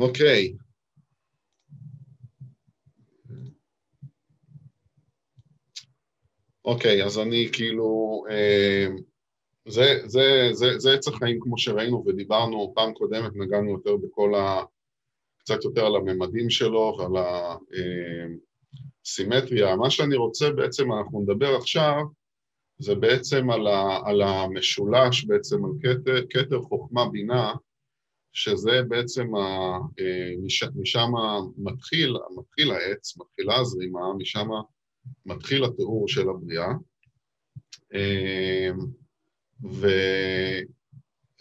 אוקיי. אוקיי, אז אני כאילו, אה, זה, זה, זה, זה עץ החיים כמו שראינו ודיברנו, פעם קודמת נגענו יותר בכל ה... קצת יותר על הממדים שלו ועל הסימטריה. מה שאני רוצה בעצם, אנחנו נדבר עכשיו, זה בעצם על, ה, על המשולש, בעצם על כתר, כתר חוכמה בינה, שזה בעצם, ה, אה, מש, משם מתחיל, מתחיל העץ, מתחילה הזרימה, משם מתחיל התיאור של הבריאה. אה,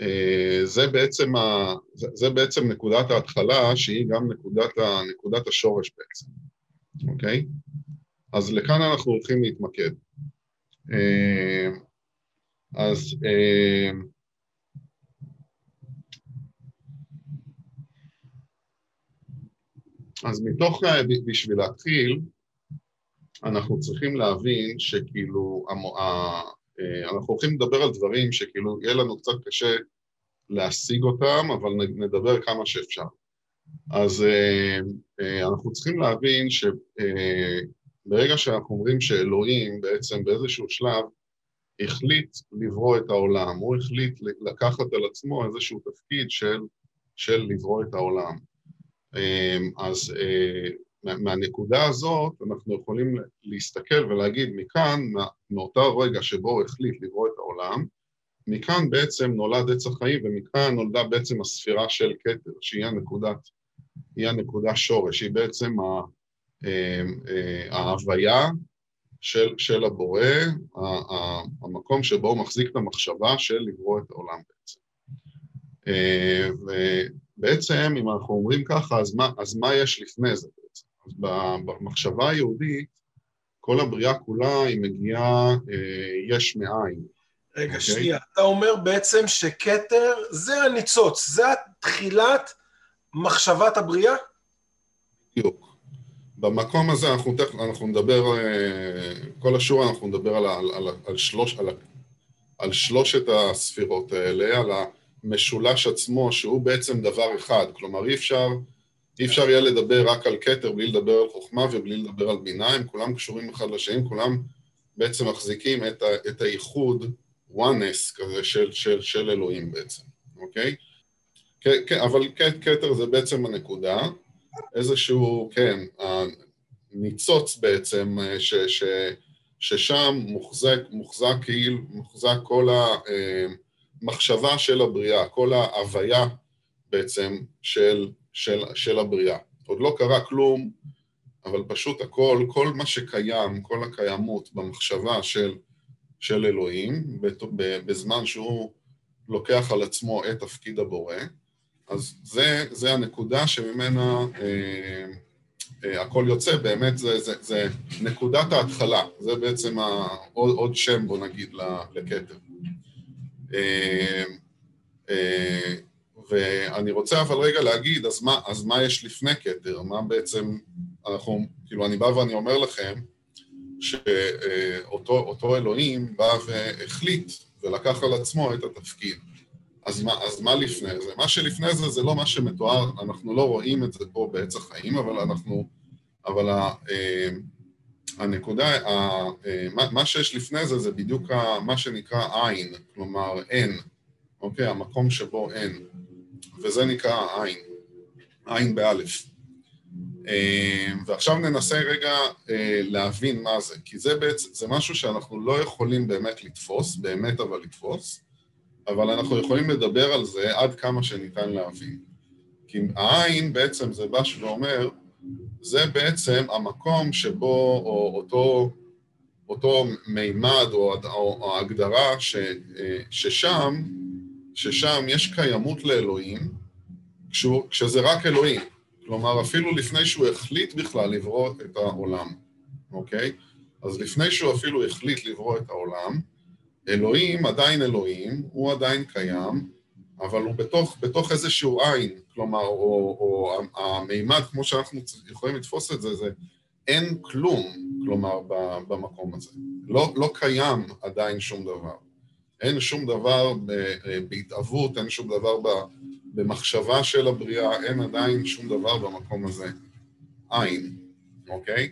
וזה בעצם, ה, זה בעצם נקודת ההתחלה, שהיא גם נקודת, ה, נקודת השורש בעצם, אוקיי? אז לכאן אנחנו הולכים להתמקד. אה, אז אז מתוך, בשביל להתחיל, אנחנו צריכים להבין שכאילו, אה, אנחנו הולכים לדבר על דברים שכאילו יהיה לנו קצת קשה להשיג אותם, אבל נדבר כמה שאפשר. אז אנחנו צריכים להבין ש... ברגע שאנחנו אומרים שאלוהים בעצם באיזשהו שלב החליט לברוא את העולם, הוא החליט לקחת על עצמו איזשהו תפקיד של, של לברוא את העולם. אמ, אז אה, מהנקודה הזאת אנחנו יכולים להסתכל ולהגיד מכאן, מאותו רגע שבו הוא החליט לברוא את העולם, מכאן בעצם נולד עץ החיים ומכאן נולדה בעצם הספירה של כתר, שהיא הנקודת, היא הנקודה שורש, היא בעצם. אה, אה, ההוויה של, של הבורא, המקום שבו הוא מחזיק את המחשבה של לברוא את העולם בעצם. אה, ובעצם, אם אנחנו אומרים ככה, אז מה, אז מה יש לפני זה בעצם? אז במחשבה היהודית, כל הבריאה כולה היא מגיעה יש מאין. רגע, okay? אוקיי? שנייה. אתה אומר בעצם שכתר זה הניצוץ, זה תחילת מחשבת הבריאה? בדיוק. במקום הזה אנחנו, תכף, אנחנו נדבר, אה, כל השיעור אנחנו נדבר על, על, על, על, שלוש, על, על שלושת הספירות האלה, על המשולש עצמו שהוא בעצם דבר אחד, כלומר אי אפשר, אי אפשר יהיה לדבר רק על כתר בלי לדבר על חוכמה ובלי לדבר על בינה, הם כולם קשורים אחד לשני, כולם בעצם מחזיקים את, ה, את הייחוד oneness כזה של, של, של אלוהים בעצם, אוקיי? כן, אבל כתר זה בעצם הנקודה. איזשהו, כן, הניצוץ בעצם, ש, ש, ששם מוחזק, מוחזק כאילו, מוחזק כל המחשבה של הבריאה, כל ההוויה בעצם של, של, של הבריאה. עוד לא קרה כלום, אבל פשוט הכל, כל מה שקיים, כל הקיימות במחשבה של, של אלוהים, בזמן שהוא לוקח על עצמו את תפקיד הבורא, אז זה, זה הנקודה שממנה אה, אה, הכל יוצא, באמת זה, זה, זה נקודת ההתחלה, זה בעצם ה, עוד, עוד שם בוא נגיד לכתר. אה, אה, ואני רוצה אבל רגע להגיד, אז מה, אז מה יש לפני כתר? מה בעצם, אנחנו, כאילו אני בא ואני אומר לכם, שאותו אלוהים בא והחליט ולקח על עצמו את התפקיד. אז מה, אז מה לפני זה? מה שלפני זה זה לא מה שמתואר, אנחנו לא רואים את זה פה בעץ החיים, אבל אנחנו, אבל ה, אה, הנקודה, ה, אה, מה, שיש לפני זה זה בדיוק מה שנקרא עין, כלומר אין, אוקיי? המקום שבו אין, וזה נקרא עין, עין באלף. אה, ועכשיו ננסה רגע להבין מה זה, כי זה בעצם, זה משהו שאנחנו לא יכולים באמת לתפוס, באמת אבל לתפוס, אבל אנחנו יכולים לדבר על זה עד כמה שניתן להבין. כי העין בעצם זה בא ואומר, זה בעצם המקום שבו, או אותו, אותו מימד או, או, או הגדרה ש, ששם, ששם יש קיימות לאלוהים, כשהוא, כשזה רק אלוהים. כלומר, אפילו לפני שהוא החליט בכלל לברוא את העולם, אוקיי? אז לפני שהוא אפילו החליט לברוא את העולם, אלוהים עדיין אלוהים, הוא עדיין קיים, אבל הוא בתוך, בתוך איזשהו עין, כלומר, או, או המימד, כמו שאנחנו יכולים לתפוס את זה, זה אין כלום, כלומר, במקום הזה. לא, לא קיים עדיין שום דבר. אין שום דבר בהתאבות, אין שום דבר במחשבה של הבריאה אין עדיין שום דבר במקום הזה. עין, אוקיי?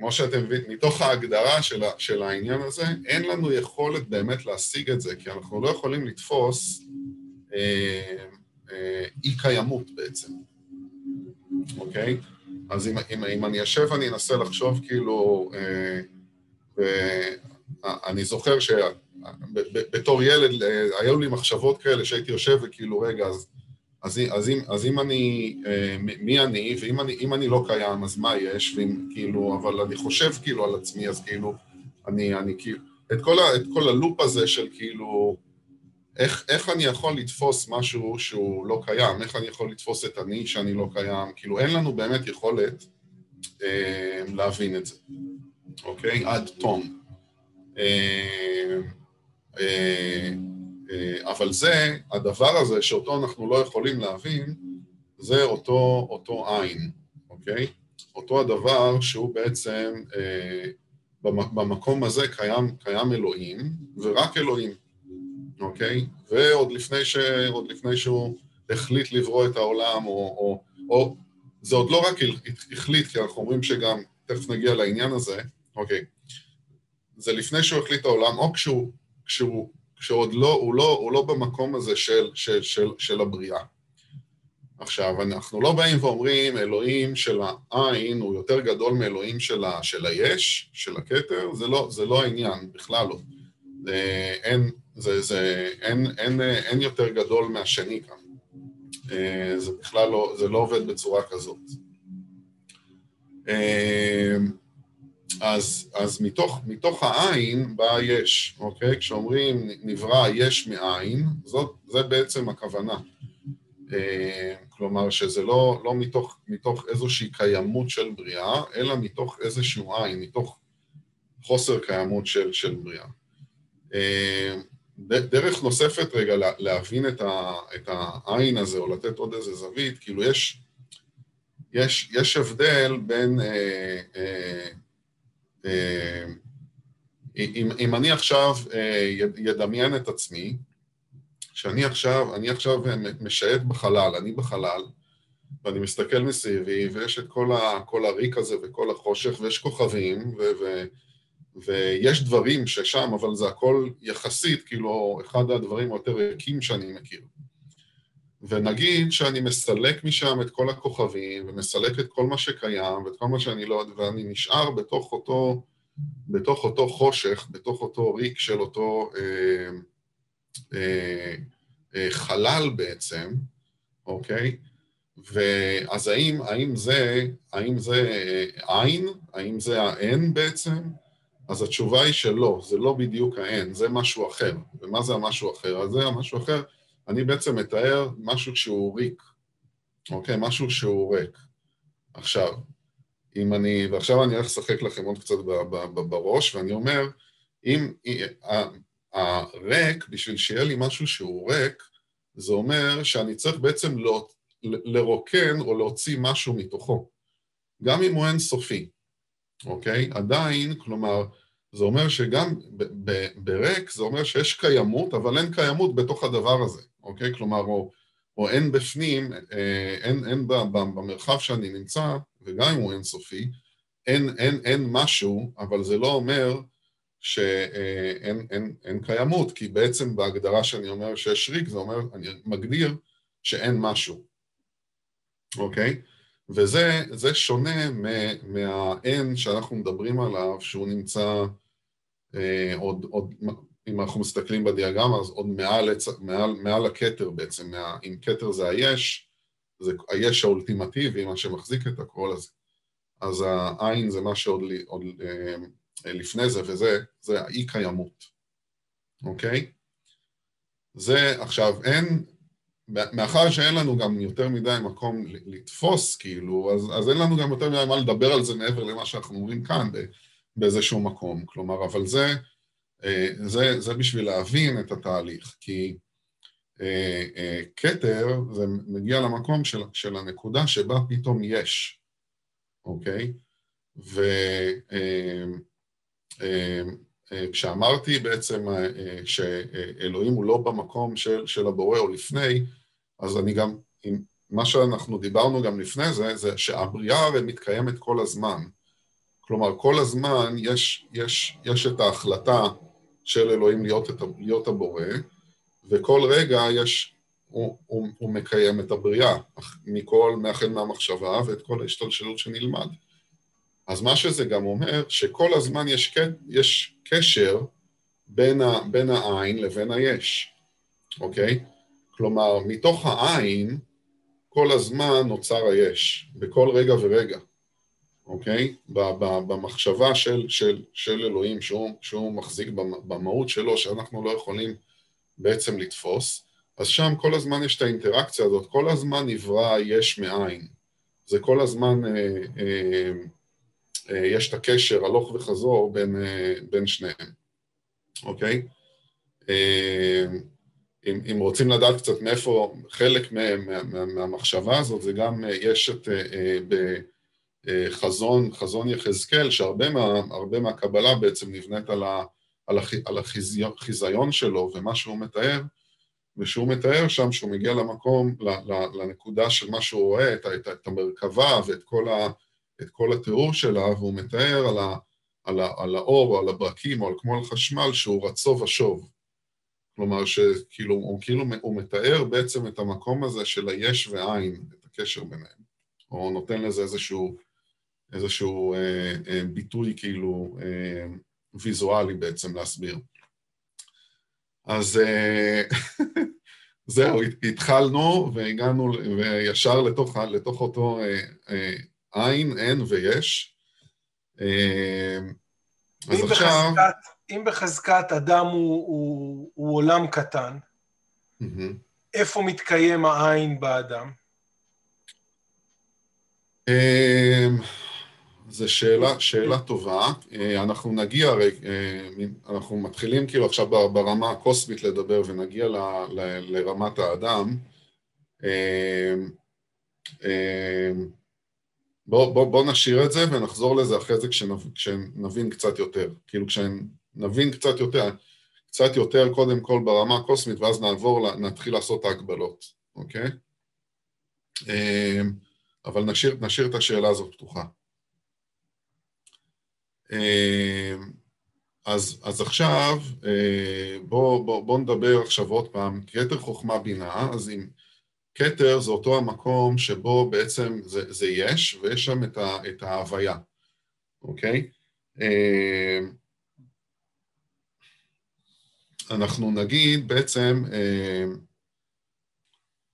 כמו שאתם מבינים, מתוך ההגדרה של, של העניין הזה, אין לנו יכולת באמת להשיג את זה, כי אנחנו לא יכולים לתפוס אה, אה, אי קיימות בעצם, אוקיי? אז אם, אם, אם אני אשב ואני אנסה לחשוב כאילו, אה, ואני זוכר שבתור ילד אה, היו לי מחשבות כאלה שהייתי יושב וכאילו, רגע, אז אז, אז, אם, אז אם אני, אה, מי אני, ואם אני, אני לא קיים, אז מה יש, ואם, כאילו, אבל אני חושב כאילו על עצמי, אז כאילו, אני, אני כאילו, את כל, ה, את כל הלופ הזה של כאילו, איך, איך אני יכול לתפוס משהו שהוא לא קיים, איך אני יכול לתפוס את אני שאני לא קיים, כאילו, אין לנו באמת יכולת אה, להבין את זה, אוקיי? עד תום. אה, אה, אבל זה, הדבר הזה שאותו אנחנו לא יכולים להבין, זה אותו, אותו עין, אוקיי? אותו הדבר שהוא בעצם, אה, במקום הזה קיים, קיים אלוהים, ורק אלוהים, אוקיי? ועוד לפני, ש, לפני שהוא החליט לברוא את העולם, או, או, או זה עוד לא רק החליט, כי אנחנו אומרים שגם, תכף נגיע לעניין הזה, אוקיי, זה לפני שהוא החליט העולם, או כשהוא, כשהוא כשעוד לא, הוא לא, הוא לא במקום הזה של, של, של, של הבריאה. עכשיו, אנחנו לא באים ואומרים, אלוהים של העין הוא יותר גדול מאלוהים של, ה, של היש, של הכתר, זה לא, זה לא העניין, בכלל לא. זה, אין, זה, זה, אין, אין, אין יותר גדול מהשני כאן. אה, זה בכלל לא, זה לא עובד בצורה כזאת. אז, אז מתוך, מתוך העין בא יש, אוקיי? כשאומרים נברא יש מאין, זאת, זה בעצם הכוונה. אה, כלומר שזה לא, לא מתוך, מתוך איזושהי קיימות של בריאה, אלא מתוך איזשהו עין, מתוך חוסר קיימות של, של בריאה. אה, דרך נוספת רגע להבין את, ה, את העין הזה, או לתת עוד איזה זווית, כאילו יש, יש, יש הבדל בין אה, אה, אם, אם אני עכשיו אה, ידמיין את עצמי, שאני עכשיו, אני עכשיו משייט בחלל, אני בחלל, ואני מסתכל מסביבי, ויש את כל, ה, כל הריק הזה וכל החושך, ויש כוכבים, ו, ו, ויש דברים ששם, אבל זה הכל יחסית, כאילו, אחד הדברים היותר ריקים שאני מכיר. ונגיד שאני מסלק משם את כל הכוכבים, ומסלק את כל מה שקיים, ואת כל מה שאני לא יודע, ואני נשאר בתוך אותו, בתוך אותו חושך, בתוך אותו ריק של אותו אה, אה, אה, חלל בעצם, אוקיי? ואז האם, האם זה, האם זה אה, עין? האם זה האין בעצם? אז התשובה היא שלא, זה לא בדיוק האין, זה משהו אחר. ומה זה המשהו אחר? אז זה המשהו אחר. אני בעצם מתאר משהו שהוא ריק, אוקיי? משהו שהוא ריק. עכשיו, אם אני, ועכשיו אני הולך לשחק לכם עוד קצת בראש, ואני אומר, אם הריק, בשביל שיהיה לי משהו שהוא ריק, זה אומר שאני צריך בעצם לא, לרוקן או להוציא משהו מתוכו, גם אם הוא אינסופי, אוקיי? עדיין, כלומר, זה אומר שגם בריק זה אומר שיש קיימות, אבל אין קיימות בתוך הדבר הזה. אוקיי? כלומר, או, או אין בפנים, אה, אין, אין במרחב שאני נמצא, וגם אם הוא אינסופי, אין, אין, אין משהו, אבל זה לא אומר שאין אה, אין, אין קיימות, כי בעצם בהגדרה שאני אומר שיש ריק, זה אומר, אני מגדיר שאין משהו, אוקיי? וזה שונה מהאין שאנחנו מדברים עליו, שהוא נמצא אה, עוד, עוד אם אנחנו מסתכלים בדיאגרמה, אז עוד מעל, מעל, מעל הכתר בעצם, מה, אם כתר זה היש, זה היש האולטימטיבי, מה שמחזיק את הכל, אז, אז העין זה מה שעוד עוד, אה, לפני זה, וזה זה האי קיימות, אוקיי? זה, עכשיו, אין, מאחר שאין לנו גם יותר מדי מקום לתפוס, כאילו, אז, אז אין לנו גם יותר מדי מה לדבר על זה מעבר למה שאנחנו אומרים כאן באיזשהו מקום, כלומר, אבל זה, אה, זה, זה בשביל להבין את התהליך, כי אה, אה, כתר זה מגיע למקום של, של הנקודה שבה פתאום יש, אוקיי? וכשאמרתי בעצם שאלוהים הוא לא במקום של, של הבורא או לפני, אז אני גם, מה שאנחנו דיברנו גם לפני זה, זה שהבריאה הרי מתקיימת כל הזמן. כלומר, כל הזמן יש, יש, יש את ההחלטה של אלוהים להיות, את, להיות הבורא, וכל רגע יש, הוא, הוא, הוא מקיים את הבריאה, מכל, מהחל מהמחשבה ואת כל ההשתלשלות שנלמד. אז מה שזה גם אומר, שכל הזמן יש, יש קשר בין, ה, בין העין לבין היש, אוקיי? כלומר, מתוך העין כל הזמן נוצר היש, בכל רגע ורגע, אוקיי? במחשבה של, של, של אלוהים שהוא, שהוא מחזיק במהות שלו, שאנחנו לא יכולים בעצם לתפוס, אז שם כל הזמן יש את האינטראקציה הזאת, כל הזמן נברא יש מאין. זה כל הזמן, אה, אה, אה, יש את הקשר הלוך וחזור בין, אה, בין שניהם, אוקיי? אה, אם, אם רוצים לדעת קצת מאיפה, חלק מה, מה, מה, מהמחשבה הזאת, זה גם, אה, יש את, אה, בחזון, חזון יחזקאל, שהרבה מה, מהקבלה בעצם נבנית על, ה, על, הח, על החיזיון שלו ומה שהוא מתאר, ושהוא מתאר שם שהוא מגיע למקום, לנקודה של מה שהוא רואה, את, את, את המרכבה ואת כל, ה, את כל התיאור שלה, והוא מתאר על, ה, על, ה, על האור או על הברקים או על כמו על חשמל שהוא רצו ושוב. כלומר שכאילו הוא, כאילו, הוא מתאר בעצם את המקום הזה של היש ועין, את הקשר ביניהם, או נותן leze איזשהו, איזשהו אה, אה, ביטוי כאילו אה, ויזואלי בעצם להסביר. אז אה, זהו, התחלנו והגענו וישר לתוך, לתוך אותו אה, אה, עין, אין ויש. אה, אז עכשיו... בחזקת... אם בחזקת אדם הוא, הוא, הוא עולם קטן, mm-hmm. איפה מתקיים העין באדם? אמ, זו שאלה, שאלה טובה. אה, אנחנו נגיע, הרי, אה, אנחנו מתחילים כאילו עכשיו ברמה הקוסמית לדבר ונגיע ל, ל, לרמת האדם. אמ, אמ, בואו בוא, בוא נשאיר את זה ונחזור לזה אחרי זה כשנבין, כשנבין קצת יותר. כאילו נבין קצת יותר, קצת יותר קודם כל ברמה הקוסמית, ואז נעבור, נתחיל לעשות ההגבלות, אוקיי? אמ, אבל נשאיר, נשאיר את השאלה הזאת פתוחה. אמ, אז, אז עכשיו, בואו אה, בוא, בוא נדבר עכשיו עוד פעם, כתר חוכמה בינה, אז אם כתר זה אותו המקום שבו בעצם זה, זה יש, ויש שם את, ה, את ההוויה, אוקיי? אנחנו נגיד בעצם, אה,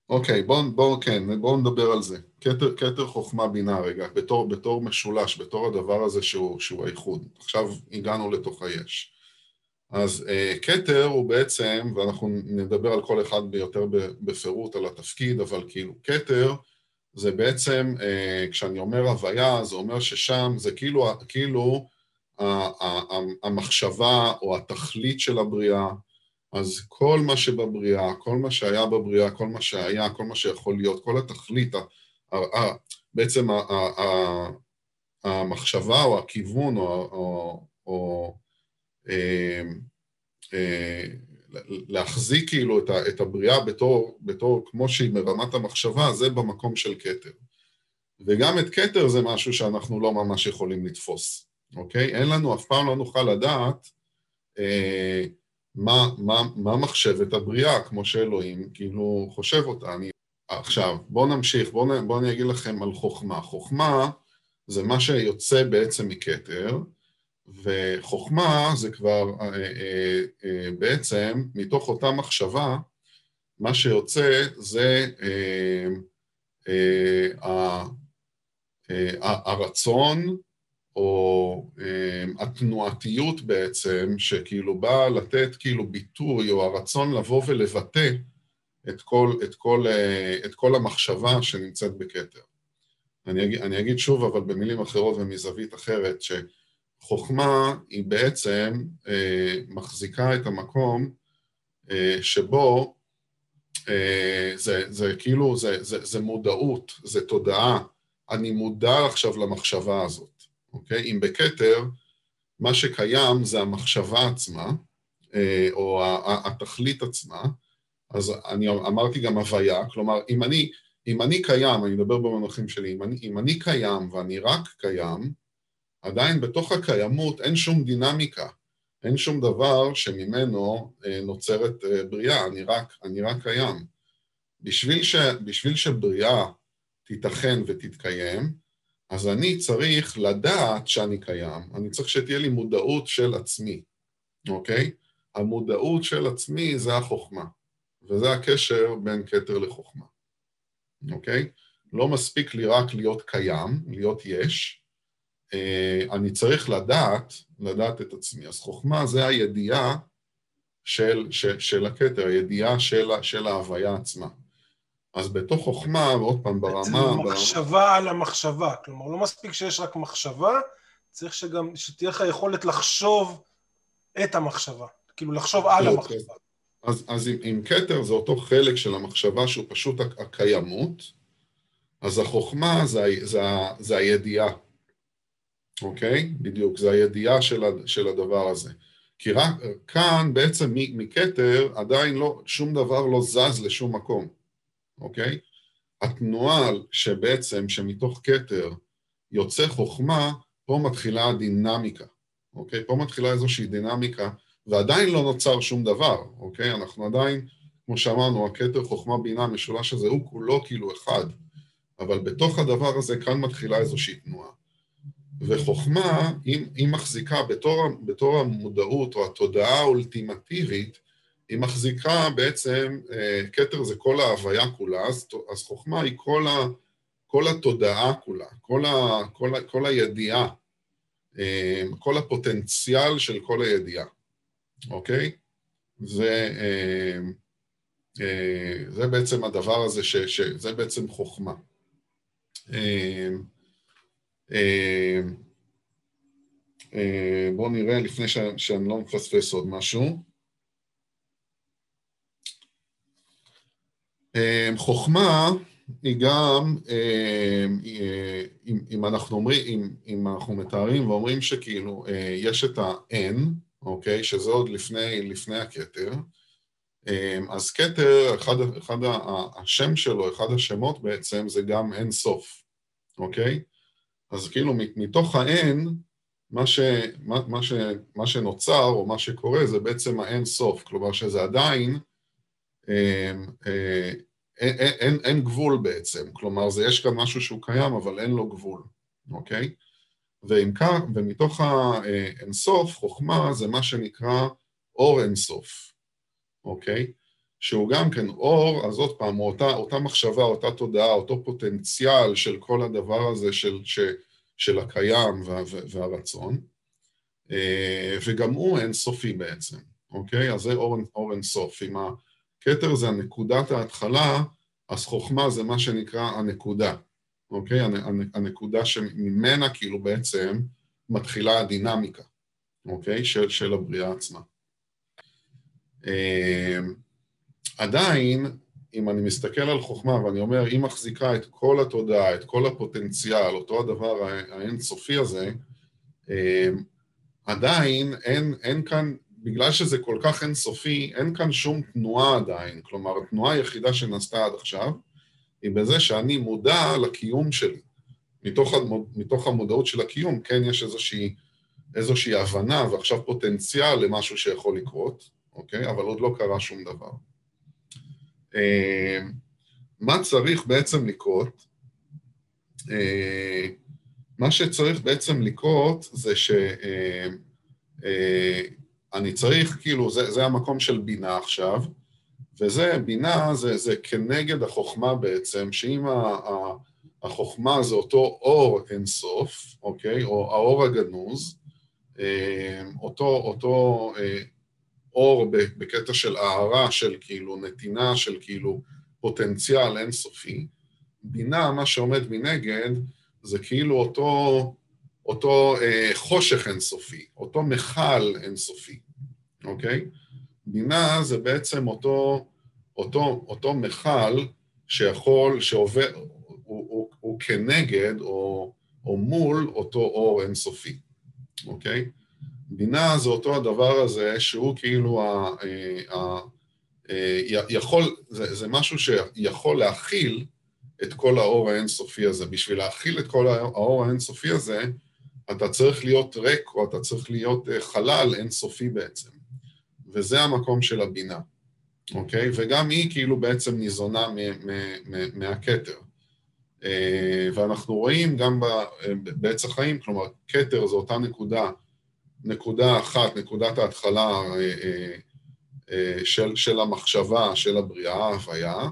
אוקיי, בואו בוא, כן, בוא נדבר על זה. כתר, כתר חוכמה בינה רגע, בתור, בתור משולש, בתור הדבר הזה שהוא, שהוא האיחוד. עכשיו הגענו לתוך היש. אז אה, כתר הוא בעצם, ואנחנו נדבר על כל אחד ביותר בפירוט על התפקיד, אבל כאילו כתר זה בעצם, אה, כשאני אומר הוויה, זה אומר ששם זה כאילו, כאילו המחשבה או התכלית של הבריאה, אז כל מה שבבריאה, כל מה שהיה בבריאה, כל מה שהיה, כל מה שיכול להיות, כל התכלית, בעצם המחשבה או הכיוון או, או, או אה, אה, להחזיק כאילו את הבריאה בתור, בתור כמו שהיא מרמת המחשבה, זה במקום של כתר. וגם את כתר זה משהו שאנחנו לא ממש יכולים לתפוס, אוקיי? אין לנו, אף פעם לא נוכל לדעת אה, מה, מה, מה מחשבת הבריאה, כמו שאלוהים כאילו חושב אותה. אני... עכשיו, בואו נמשיך, בואו בוא אני אגיד לכם על חוכמה. חוכמה זה מה שיוצא בעצם מכתר, וחוכמה זה כבר אה, אה, אה, בעצם, מתוך אותה מחשבה, מה שיוצא זה אה, אה, אה, הרצון או אמ, התנועתיות בעצם, שכאילו באה לתת כאילו ביטוי, או הרצון לבוא ולבטא את כל, את כל, אה, את כל המחשבה שנמצאת בכתר. אני אני אגיד שוב, אבל במילים אחרות ומזווית אחרת, שחוכמה היא בעצם אה, מחזיקה את המקום אה, שבו אה, זה, זה כאילו, זה, זה, זה מודעות, זה תודעה. אני מודע עכשיו למחשבה הזאת. אוקיי? אם בכתר, מה שקיים זה המחשבה עצמה, אה, או התכלית עצמה, אז אני אמרתי גם הוויה, כלומר, אם אני, אם אני קיים, אני מדבר במונחים שלי, אם אני, אם אני קיים ואני רק קיים, עדיין בתוך הקיימות אין שום דינמיקה, אין שום דבר שממנו אה, נוצרת אה, בריאה, אני רק, אני רק קיים. בשביל, ש, בשביל שבריאה תיתכן ותתקיים, אז אני צריך לדעת שאני קיים, אני צריך שתהיה לי מודעות של עצמי, אוקיי? המודעות של עצמי זה החוכמה, וזה הקשר בין כתר לחוכמה, אוקיי? לא מספיק לי רק להיות קיים, להיות יש, אה, אני צריך לדעת, לדעת את עצמי. אז חוכמה זה הידיעה של, של, של הכתר, הידיעה של, של ההוויה עצמה. אז בתוך חוכמה, ועוד פעם ברמה... בעצם מחשבה על המחשבה, כלומר לא מספיק שיש רק מחשבה, צריך שגם, שתהיה לך יכולת לחשוב את המחשבה, כאילו לחשוב על המחשבה. אז, אז עם, עם כתר זה אותו חלק של המחשבה שהוא פשוט הקיימות, אז החוכמה זה, זה, זה הידיעה, אוקיי? בדיוק, זה הידיעה של, של הדבר הזה. כי רק כאן בעצם מכתר עדיין לא, שום דבר לא זז לשום מקום. אוקיי? התנועה שבעצם, שמתוך כתר יוצא חוכמה, פה מתחילה הדינמיקה, אוקיי? פה מתחילה איזושהי דינמיקה, ועדיין לא נוצר שום דבר, אוקיי? אנחנו עדיין, כמו שאמרנו, הכתר חוכמה בינה, המשולש הזה הוא כולו כאילו אחד, אבל בתוך הדבר הזה כאן מתחילה איזושהי תנועה. וחוכמה, היא מחזיקה בתור, בתור המודעות או התודעה האולטימטיבית, היא מחזיקה בעצם, אה, כתר זה כל ההוויה כולה, אז, אז חוכמה היא כל, ה, כל התודעה כולה, כל, ה, כל, ה, כל הידיעה, אה, כל הפוטנציאל של כל הידיעה, אוקיי? זה, אה, זה בעצם הדבר הזה, ש, שזה בעצם חוכמה. בואו נראה לפני שאני לא מפספס עוד משהו. חוכמה היא גם, אמ, אה, אם אנחנו אומרים, אם, אנחנו מתארים ואומרים שכאילו אה, יש את ה-N, אוקיי, שזה עוד לפני, לפני הכתר, אמ, אז כתר, אחד, אחד השם שלו, אחד השמות בעצם, זה גם אין סוף, אוקיי? אז כאילו מתוך ה-N, מה, ש, מה, מה, ש, מה שנוצר או מה שקורה זה בעצם האין סוף, כלומר שזה עדיין אין, אה, אין, אין, גבול בעצם, כלומר זה יש כאן משהו שהוא קיים אבל אין לו גבול, אוקיי? ועם כך, ומתוך האינסוף, חוכמה זה מה שנקרא אור אינסוף, אוקיי? שהוא גם כן אור, אז עוד פעם, אותה, אותה מחשבה, אותה תודעה, אותו פוטנציאל של כל הדבר הזה של, של, של הקיים וה, והרצון, אה, וגם הוא אינסופי בעצם, אוקיי? אז זה אור, אור אינסוף. עם ה... כתר זה הנקודת ההתחלה, אז חוכמה זה מה שנקרא הנקודה, אוקיי? הנקודה שממנה כאילו בעצם מתחילה הדינמיקה, אוקיי? של, של הבריאה עצמה. אמ, עדיין, אם אני מסתכל על חוכמה ואני אומר, היא מחזיקה את כל התודעה, את כל הפוטנציאל, אותו הדבר האינסופי הזה, אמ, עדיין אין, אין כאן בגלל שזה כל כך אינסופי, אין כאן שום תנועה עדיין. כלומר, התנועה היחידה שנעשתה עד עכשיו, היא בזה שאני מודע לקיום שלי. מתוך, המוד, מתוך המודעות של הקיום, כן, יש איזושהי, איזושהי הבנה ועכשיו פוטנציאל למשהו שיכול לקרות, אוקיי? אבל עוד לא קרה שום דבר. אה, מה צריך בעצם לקרות? אה, מה שצריך בעצם לקרות זה ש... אה, אני צריך, כאילו, זה, זה המקום של בינה עכשיו, וזה, בינה זה, זה כנגד החוכמה בעצם, שאם החוכמה זה אותו אור אינסוף, אוקיי? או האור הגנוז, אה, אותו, אותו אה, אור בקטע של הארה, של כאילו נתינה, של כאילו פוטנציאל אינסופי, בינה, מה שעומד מנגד, זה כאילו אותו, אותו אה, חושך אינסופי, אותו מכל אינסופי. אוקיי? בינה זה בעצם אותו, אותו, אותו מכל שיכול, שעובר, הוא, הוא, הוא כנגד או, או מול אותו אור אינסופי, אוקיי? בינה זה אותו הדבר הזה שהוא כאילו ה, ה, ה, אה, יכול, זה, זה משהו שיכול להכיל את כל האור האינסופי הזה. בשביל להכיל את כל האור האינסופי הזה, אתה צריך להיות ריק או אתה צריך להיות אה, חלל אינסופי בעצם. וזה המקום של הבינה, אוקיי? וגם היא כאילו בעצם ניזונה מהכתר. אה, ואנחנו רואים גם בעץ החיים, כלומר, כתר זו אותה נקודה, נקודה אחת, נקודת ההתחלה אה, של, של המחשבה, של הבריאה, ההוויה,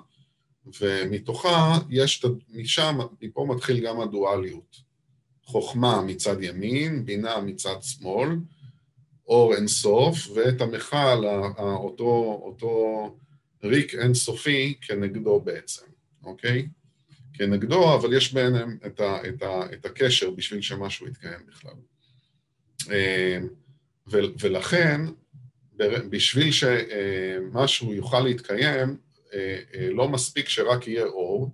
ומתוכה יש, משם, מפה מתחיל גם הדואליות. חוכמה מצד ימין, בינה מצד שמאל, אור אינסוף, ואת המכל, אותו, אותו ריק אינסופי כנגדו בעצם, אוקיי? כנגדו, אבל יש ביניהם את, ה, את, ה, את הקשר בשביל שמשהו יתקיים בכלל. אה, ו, ולכן, בשביל שמשהו יוכל להתקיים, אה, אה, לא מספיק שרק יהיה אור,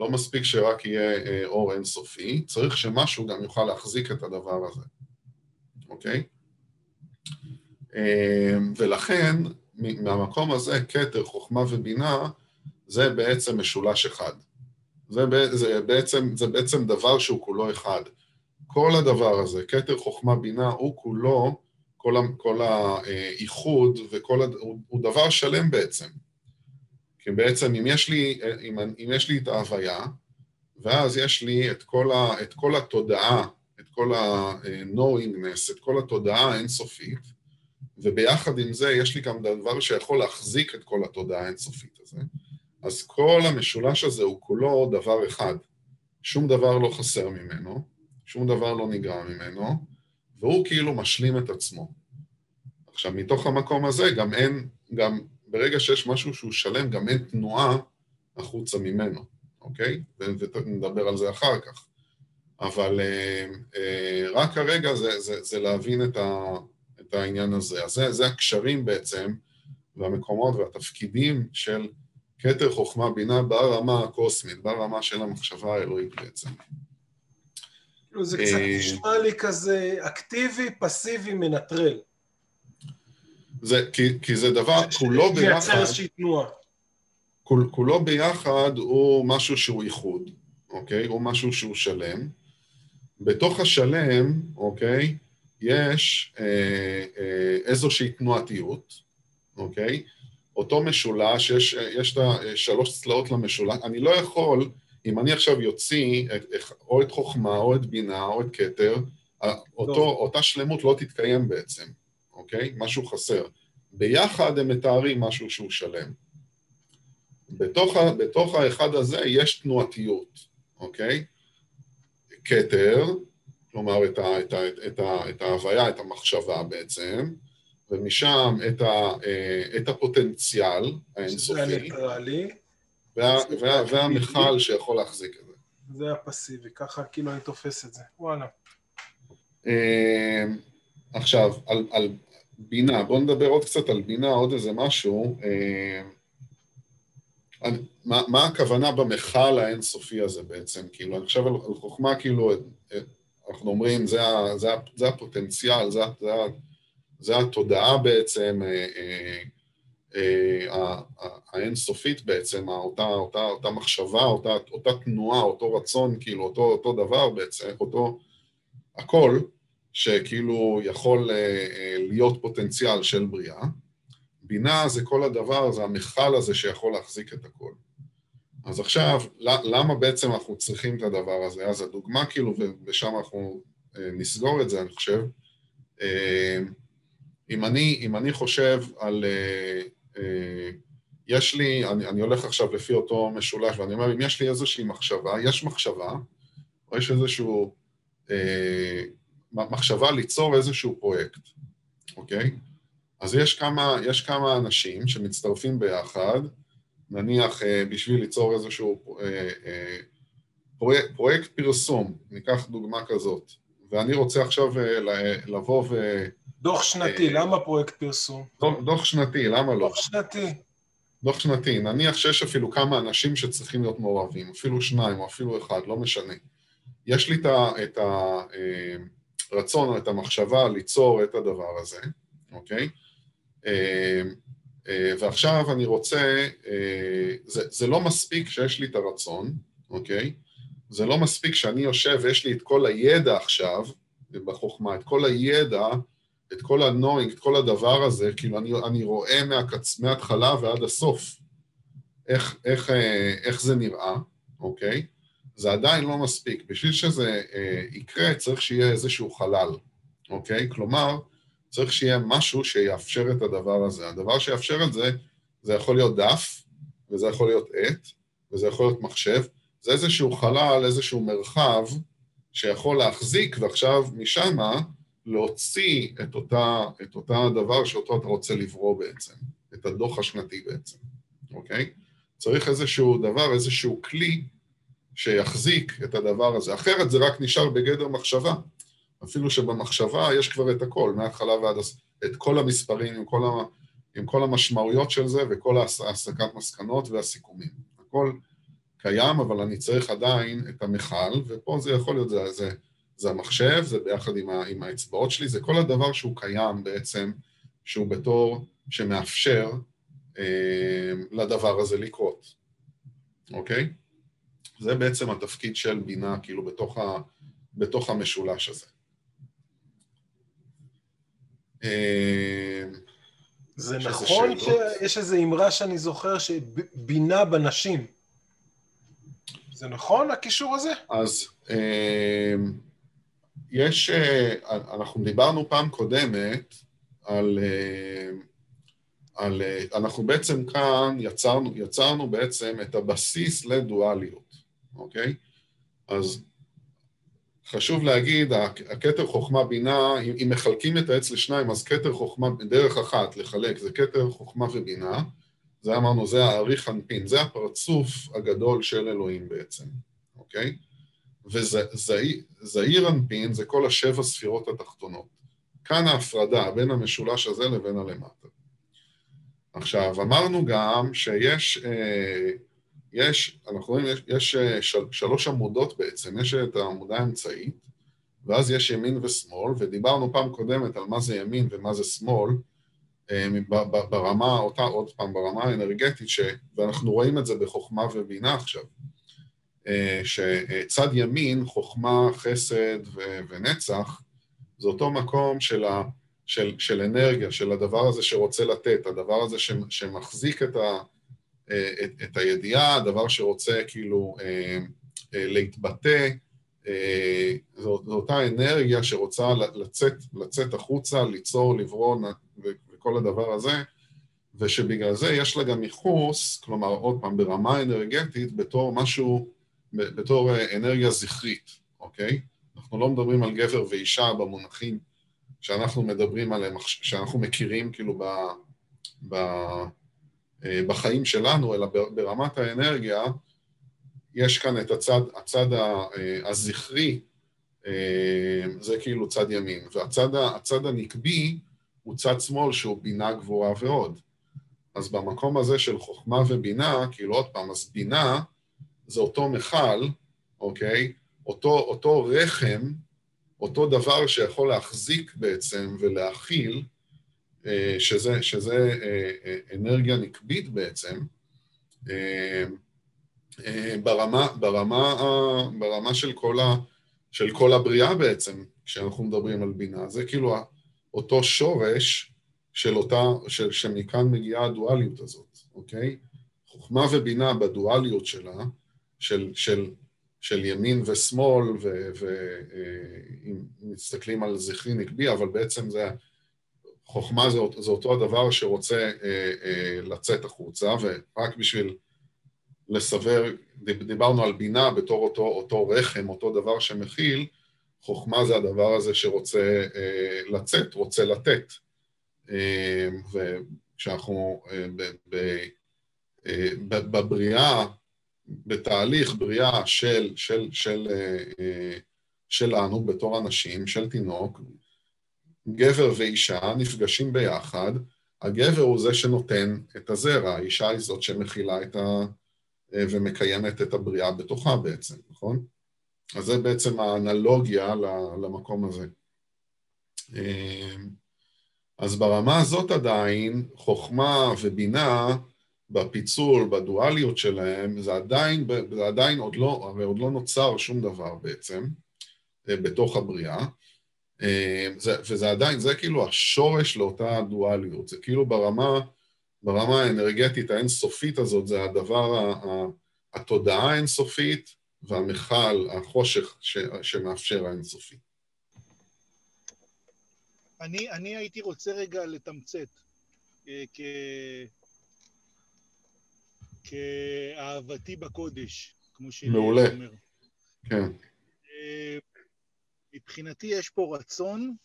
לא מספיק שרק יהיה אור אינסופי, צריך שמשהו גם יוכל להחזיק את הדבר הזה, אוקיי? ולכן, מהמקום הזה, כתר, חוכמה ובינה, זה בעצם משולש אחד. זה, זה, בעצם, זה בעצם דבר שהוא כולו אחד. כל הדבר הזה, כתר חוכמה בינה, הוא כולו, כל, כל האיחוד, וכל, הד... הוא, הוא דבר שלם בעצם. כי בעצם אם יש לי, אם, אם יש לי את ההוויה, ואז יש לי את כל, ה, את כל התודעה, את כל ה-knowingness, את כל התודעה האינסופית, וביחד עם זה יש לי גם דבר שיכול להחזיק את כל התודעה האינסופית הזה. אז כל המשולש הזה הוא כולו דבר אחד. שום דבר לא חסר ממנו, שום דבר לא נגרע ממנו, והוא כאילו משלים את עצמו. עכשיו, מתוך המקום הזה גם אין, גם ברגע שיש משהו שהוא שלם, גם אין תנועה החוצה ממנו, אוקיי? ונדבר על זה אחר כך. אבל אה, אה, רק הרגע זה, זה, זה להבין את, ה, את העניין הזה. אז זה, זה הקשרים בעצם, והמקומות והתפקידים של כתר חוכמה בינה ברמה הקוסמית, ברמה של המחשבה האלוהית בעצם. כאילו זה קצת אה, נשמע לי כזה אקטיבי, פסיבי, מנטרל. זה, כי, כי זה דבר, כולו ביחד... מייצר איזושהי תנועה. כול, כולו ביחד הוא משהו שהוא ייחוד, אוקיי? הוא משהו שהוא שלם. בתוך השלם, אוקיי, יש אה, אה, איזושהי תנועתיות, אוקיי? אותו משולש, יש, יש את השלוש צלעות למשולש, אני לא יכול, אם אני עכשיו יוציא את, או את חוכמה, או את בינה, או את כתר, אותו, אותה שלמות לא תתקיים בעצם, אוקיי? משהו חסר. ביחד הם מתארים משהו שהוא שלם. בתוך, בתוך האחד הזה יש תנועתיות, אוקיי? כתר, כלומר את, ה, את, ה, את, ה, את ההוויה, את המחשבה בעצם, ומשם את, ה, אה, את הפוטנציאל האינסופי. שזה הניטרלי. וה, וה, והמכל שיכול להחזיק את זה. זה הפסיבי, ככה כאילו אני תופס את זה, וואלה. אה, עכשיו, על, על בינה, בואו נדבר עוד קצת על בינה, עוד איזה משהו. אה, מה, מה הכוונה במכל האינסופי הזה בעצם? כאילו, אני חושב על, על חוכמה, כאילו, אנחנו אומרים, זה, זה, זה הפוטנציאל, זה, זה זה התודעה בעצם אה, אה, אה, האינסופית בעצם, אותה, אותה, אותה מחשבה, אותה, אותה תנועה, אותו רצון, כאילו אותו, אותו דבר בעצם, אותו הכל, שכאילו יכול להיות פוטנציאל של בריאה. בינה זה כל הדבר, זה המכל הזה שיכול להחזיק את הכל. אז עכשיו, למה בעצם אנחנו צריכים את הדבר הזה? אז הדוגמה כאילו, ושם אנחנו נסגור את זה, אני חושב, אם אני, אם אני חושב על... אה, אה, יש לי, אני, אני הולך עכשיו לפי אותו משולש, ואני אומר, אם יש לי איזושהי מחשבה, יש מחשבה, או יש איזשהו... אה, מחשבה ליצור איזשהו פרויקט, אוקיי? אז יש כמה, יש כמה אנשים שמצטרפים ביחד, נניח אה, בשביל ליצור איזשהו אה, אה, פרויקט, פרויקט פרסום, ניקח דוגמה כזאת, ואני רוצה עכשיו לבוא ו... דוח שנתי, למה פרויקט פרסום? דוח שנתי, למה לא? דוח שנתי. דוח שנתי, נניח שיש אפילו כמה אנשים שצריכים להיות מעורבים, אפילו שניים או אפילו אחד, לא משנה. יש לי את הרצון או את המחשבה ליצור את הדבר הזה, אוקיי? אה, ועכשיו אני רוצה, אה, זה, זה לא מספיק שיש לי את הרצון, אוקיי? זה לא מספיק שאני יושב ויש לי את כל הידע עכשיו, בחוכמה, את כל הידע, את כל הנוינג, את כל הדבר הזה, כאילו אני, אני רואה מהקצ... מההתחלה ועד הסוף איך, איך, אה, איך זה נראה, אוקיי? זה עדיין לא מספיק. בשביל שזה יקרה צריך שיהיה איזשהו חלל, אוקיי? כלומר, צריך שיהיה משהו שיאפשר את הדבר הזה. הדבר שיאפשר את זה, זה יכול להיות דף, וזה יכול להיות עט, וזה יכול להיות מחשב, זה איזשהו חלל, איזשהו מרחב שיכול להחזיק, ועכשיו משמה להוציא את אותה, את אותה דבר שאותו אתה רוצה לברוא בעצם, את הדוח השנתי בעצם, אוקיי? צריך איזשהו דבר, איזשהו כלי שיחזיק את הדבר הזה. אחרת זה רק נשאר בגדר מחשבה. אפילו שבמחשבה יש כבר את הכל, מההתחלה ועד... את כל המספרים עם כל, ה, עם כל המשמעויות של זה וכל ההסקת מסקנות והסיכומים. הכל קיים, אבל אני צריך עדיין את המכל, ופה זה יכול להיות, זה, זה, זה המחשב, זה ביחד עם, ה, עם האצבעות שלי, זה כל הדבר שהוא קיים בעצם, שהוא בתור, שמאפשר אה, לדבר הזה לקרות, אוקיי? זה בעצם התפקיד של בינה, כאילו, בתוך, ה, בתוך המשולש הזה. אה, זה נכון שיש איזו אמרה שאני זוכר שבינה בנשים. זה נכון, הקישור הזה? אז אה, יש, אה, אנחנו דיברנו פעם קודמת על, על, אנחנו בעצם כאן יצרנו, יצרנו בעצם את הבסיס לדואליות, אוקיי? אז חשוב להגיד, הכתר חוכמה בינה, אם מחלקים את העץ לשניים, אז כתר חוכמה, דרך אחת לחלק, זה כתר חוכמה ובינה, זה אמרנו, זה האריך אנפין, זה הפרצוף הגדול של אלוהים בעצם, אוקיי? וזעיר אנפין זה כל השבע ספירות התחתונות. כאן ההפרדה בין המשולש הזה לבין הלמטה. עכשיו, אמרנו גם שיש אה, יש, אנחנו רואים, יש, יש אה, של, שלוש עמודות בעצם, יש את העמודה האמצעית, ואז יש ימין ושמאל, ודיברנו פעם קודמת על מה זה ימין ומה זה שמאל, אה, ברמה, אותה עוד פעם, ברמה האנרגטית, ש, ואנחנו רואים את זה בחוכמה ובינה עכשיו, אה, שצד ימין, חוכמה, חסד ו, ונצח, זה אותו מקום של, ה, של, של אנרגיה, של הדבר הזה שרוצה לתת, הדבר הזה שמחזיק את ה... אה, את, את הידיעה, דבר שרוצה כאילו אה, אה, להתבטא, זו, זו אותה אנרגיה שרוצה לצאת, לצאת החוצה, ליצור, לברוא וכל הדבר הזה, ושבגלל זה יש לה גם ייחוס, כלומר עוד פעם ברמה אנרגטית, בתור משהו, בתור אנרגיה זכרית, אוקיי? אנחנו לא מדברים על גבר ואישה במונחים שאנחנו מדברים עליהם, שאנחנו מכירים כאילו ב... ב בחיים שלנו, אלא ברמת האנרגיה, יש כאן את הצד, הצד אה, הזכרי, אה, זה כאילו צד ימין, והצד הצד הנקבי הוא צד שמאל שהוא בינה גבוהה ועוד. אז במקום הזה של חוכמה ובינה, כאילו עוד פעם, אז בינה זה אותו מכל, אוקיי? אותו, אותו רחם, אותו דבר שיכול להחזיק בעצם ולהכיל אה, שזה, שזה אה, אה, אנרגיה נקבית בעצם, ברמה, ברמה, ברמה של, כל ה, של כל הבריאה בעצם, כשאנחנו מדברים על בינה. זה כאילו אותו שורש של אותה, של, שמכאן מגיעה הדואליות הזאת, אוקיי? חוכמה ובינה בדואליות שלה, של, של, של ימין ושמאל, ואם מסתכלים על זכרי נקבי, אבל בעצם זה חוכמה זה, זה אותו הדבר שרוצה אה, אה, לצאת החוצה, ורק בשביל לסבר, דיברנו על בינה בתור אותו, אותו רחם, אותו דבר שמכיל, חוכמה זה הדבר הזה שרוצה אה, לצאת, רוצה לתת. אה, וכשאנחנו אה, ב, ב, אה, בבריאה, בתהליך בריאה של, של, של, אה, אה, שלנו בתור אנשים, של תינוק, גבר ואישה נפגשים ביחד, הגבר הוא זה שנותן את הזרע, האישה היא זאת שמכילה את ה... ומקיימת את הבריאה בתוכה בעצם, נכון? אז זה בעצם האנלוגיה למקום הזה. אז ברמה הזאת עדיין, חוכמה ובינה, בפיצול, בדואליות שלהם, זה עדיין, זה עדיין עוד לא, הרי עוד לא נוצר שום דבר בעצם אה, בתוך הבריאה, אה, זה, וזה עדיין, זה כאילו השורש לאותה דואליות, זה כאילו ברמה, ברמה האנרגטית האינסופית הזאת, זה הדבר, התודעה האינסופית והמכל, החושך ש, שמאפשר האינסופי. אני, אני הייתי רוצה רגע לתמצת, אה, כ... כאהבתי בקודש, כמו שאני אומר. מעולה, כן. מבחינתי יש פה רצון,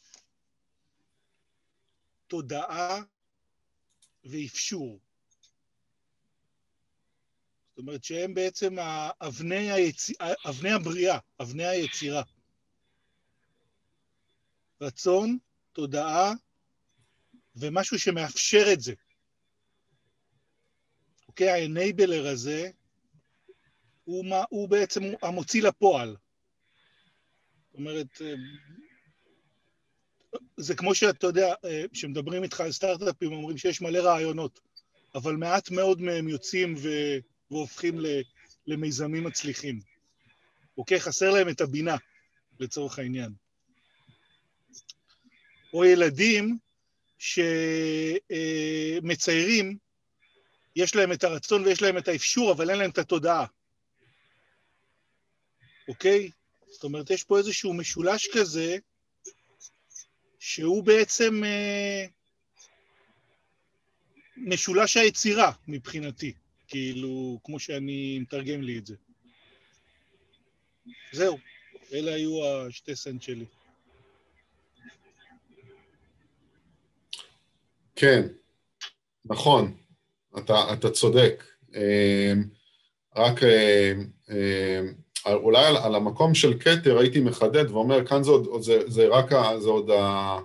תודעה ואפשור. זאת אומרת שהם בעצם אבני, היצ... אבני הבריאה, אבני היצירה. רצון, תודעה ומשהו שמאפשר את זה. אוקיי, האנייבלר הזה הוא, מה, הוא בעצם המוציא לפועל. זאת אומרת, אה, זה כמו שאתה יודע, אה, כשמדברים איתך על סטארט-אפים, אומרים שיש מלא רעיונות, אבל מעט מאוד מהם יוצאים ו... והופכים למיזמים מצליחים. אוקיי? חסר להם את הבינה, לצורך העניין. או ילדים שמציירים, יש להם את הרצון ויש להם את האפשור, אבל אין להם את התודעה. אוקיי? זאת אומרת, יש פה איזשהו משולש כזה, שהוא בעצם אה, משולש היצירה מבחינתי. כאילו, כמו שאני מתרגם לי את זה. זהו, אלה היו השתי סנט שלי. כן, נכון, אתה, אתה צודק. אמ, רק אמ, אמ, אולי על, על המקום של כתר הייתי מחדד ואומר, כאן זה, עוד, זה, זה רק, זה עוד ה...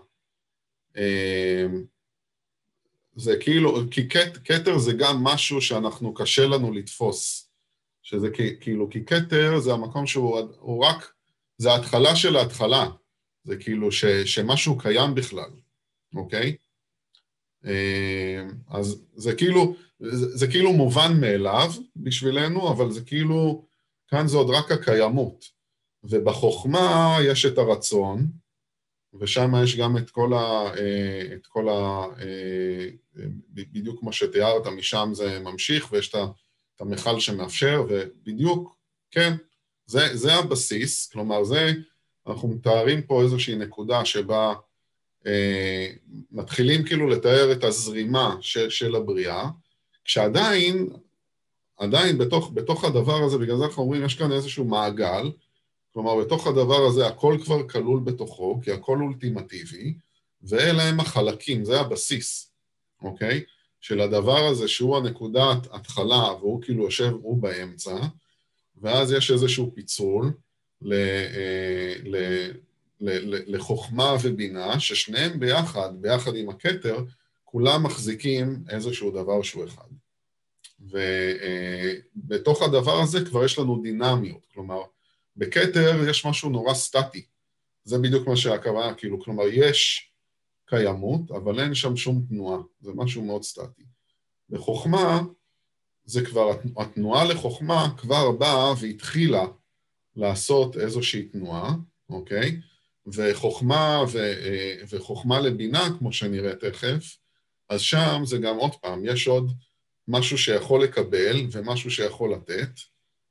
זה כאילו, כי כתר זה גם משהו שאנחנו, קשה לנו לתפוס. שזה כאילו, כי כתר זה המקום שהוא רק, זה ההתחלה של ההתחלה. זה כאילו ש, שמשהו קיים בכלל, אוקיי? אה, אז זה כאילו, זה, זה כאילו מובן מאליו בשבילנו, אבל זה כאילו, כאן זה עוד רק הקיימות. ובחוכמה יש את הרצון, ושם יש גם את כל ה... אה, את כל ה... אה, בדיוק כמו שתיארת, משם זה ממשיך, ויש את המכל שמאפשר, ובדיוק, כן, זה, זה הבסיס, כלומר, זה, אנחנו מתארים פה איזושהי נקודה שבה אה, מתחילים כאילו לתאר את הזרימה של, של הבריאה, כשעדיין, עדיין בתוך, בתוך הדבר הזה, בגלל זה אנחנו אומרים, יש כאן איזשהו מעגל, כלומר, בתוך הדבר הזה הכל כבר כלול בתוכו, כי הכל אולטימטיבי, ואלה הם החלקים, זה הבסיס, אוקיי? של הדבר הזה שהוא הנקודת התחלה, והוא כאילו יושב, הוא באמצע, ואז יש איזשהו פיצול ל, אה, ל, ל, ל, לחוכמה ובינה, ששניהם ביחד, ביחד עם הכתר, כולם מחזיקים איזשהו דבר שהוא אחד. ובתוך הדבר הזה כבר יש לנו דינמיות, כלומר, בכתר יש משהו נורא סטטי. זה בדיוק מה שהכוונה, כאילו, כלומר, יש קיימות, אבל אין שם שום תנועה, זה משהו מאוד סטטי. בחוכמה, זה כבר, התנועה לחוכמה כבר באה והתחילה לעשות איזושהי תנועה, אוקיי? וחוכמה, ו, אה, וחוכמה לבינה, כמו שנראה תכף, אז שם זה גם עוד פעם, יש עוד משהו שיכול לקבל ומשהו שיכול לתת,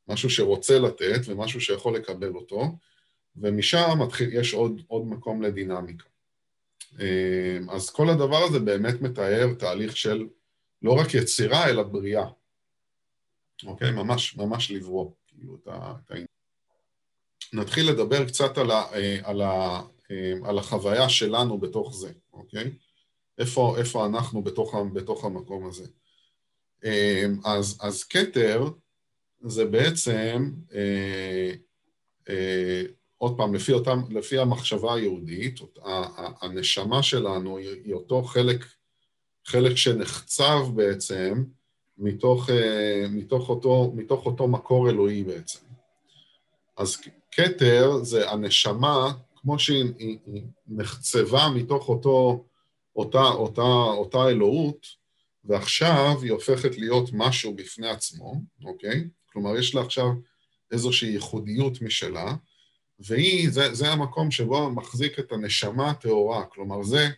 משהו שרוצה לתת ומשהו שיכול לקבל אותו, ומשם מתחיל, יש עוד, עוד מקום לדינמיקה. אמ, אז כל הדבר הזה באמת מתאר תהליך של לא רק יצירה, אלא בריאה. אוקיי? ממש, ממש לברוא, כאילו, את העניין. נתחיל לדבר קצת על, ה, על, ה, אמ, על החוויה שלנו בתוך זה, אוקיי? איפה, איפה אנחנו בתוך, בתוך המקום הזה. אמ, אז, אז כתר, זה בעצם, אה, אה, עוד פעם, לפי, אותם, לפי המחשבה היהודית, הנשמה שלנו היא אותו חלק, חלק שנחצב בעצם מתוך, אה, מתוך, אותו, מתוך אותו מקור אלוהי בעצם. אז כתר זה הנשמה, כמו שהיא נחצבה מתוך אותו, אותה, אותה, אותה אלוהות, ועכשיו היא הופכת להיות משהו בפני עצמו, אוקיי? כלומר, יש לה עכשיו איזושהי ייחודיות משלה, והיא, זה, זה המקום שבו מחזיק את הנשמה הטהורה, כלומר, זה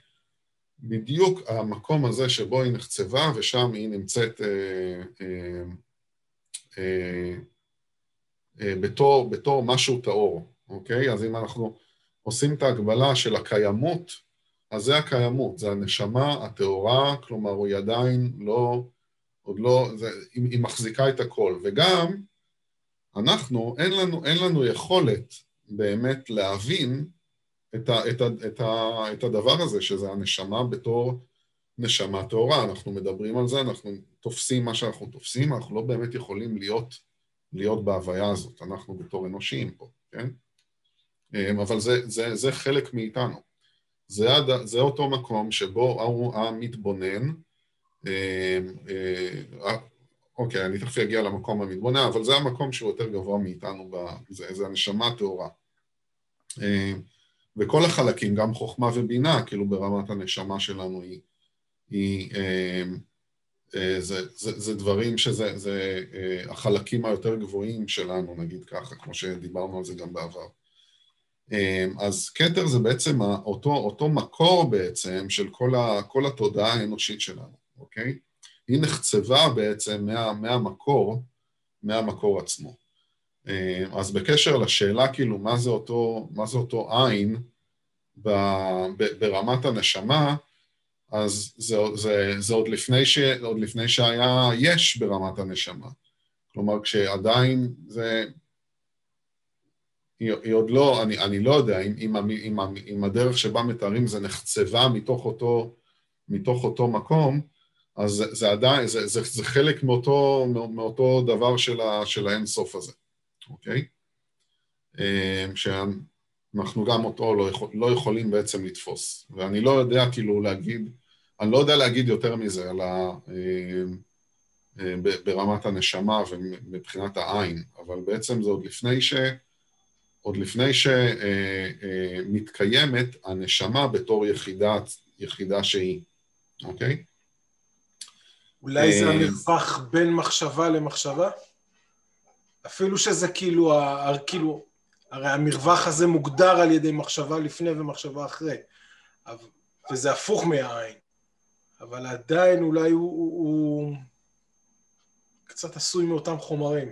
בדיוק המקום הזה שבו היא נחצבה, ושם היא נמצאת אה, אה, אה, אה, בתור, בתור משהו טהור, אוקיי? אז אם אנחנו עושים את ההגבלה של הקיימות, אז זה הקיימות, זה הנשמה הטהורה, כלומר, היא עדיין לא, עוד לא, זה, היא, היא מחזיקה את הכל. וגם, אנחנו, אין לנו, אין לנו יכולת באמת להבין את, ה, את, ה, את, ה, את הדבר הזה, שזה הנשמה בתור נשמה טהורה. אנחנו מדברים על זה, אנחנו תופסים מה שאנחנו תופסים, אנחנו לא באמת יכולים להיות, להיות בהוויה הזאת, אנחנו בתור אנושיים פה, כן? אמ, אבל זה, זה, זה חלק מאיתנו. זה, הד... זה אותו מקום שבו המתבונן, אמ, אה, אוקיי, אני תכף אגיע למקום המתבונן, אבל זה המקום שהוא יותר גבוה מאיתנו, זה, זה הנשמה הטהורה. אמ, וכל החלקים, גם חוכמה ובינה, כאילו ברמת הנשמה שלנו היא, היא אה, זה, זה, זה דברים שזה זה, אה, החלקים היותר גבוהים שלנו, נגיד ככה, כמו שדיברנו על זה גם בעבר. אה, אז כתר זה בעצם אותו, אותו מקור בעצם של כל, ה, כל התודעה האנושית שלנו, אוקיי? היא נחצבה בעצם מה, מהמקור, מהמקור עצמו. אז בקשר לשאלה כאילו מה זה אותו, מה זה אותו עין ברמת הנשמה, אז זה, זה, זה עוד, לפני ש, עוד לפני שהיה יש ברמת הנשמה. כלומר, כשעדיין זה... היא, היא עוד לא, אני, אני לא יודע אם, אם, אם, אם, הדרך שבה מתארים זה נחצבה מתוך אותו, מתוך אותו מקום, אז זה, זה עדיין, זה, זה, זה חלק מאותו, מאותו דבר של, ה, של האינסוף הזה, אוקיי? אה, שאנחנו גם אותו לא, יכול, לא יכולים בעצם לתפוס. ואני לא יודע כאילו להגיד אני לא יודע להגיד יותר מזה על ה... אה, אה, ברמת הנשמה ומבחינת העין, אבל בעצם זה עוד לפני ש... עוד לפני שמתקיימת אה, הנשמה בתור יחידה, יחידה שהיא, אוקיי? אולי זה המרווח בין מחשבה למחשבה? אפילו שזה כאילו, כאילו, הרי המרווח הזה מוגדר על ידי מחשבה לפני ומחשבה אחרי, וזה הפוך מהעין. אבל עדיין אולי הוא, הוא, הוא קצת עשוי מאותם חומרים.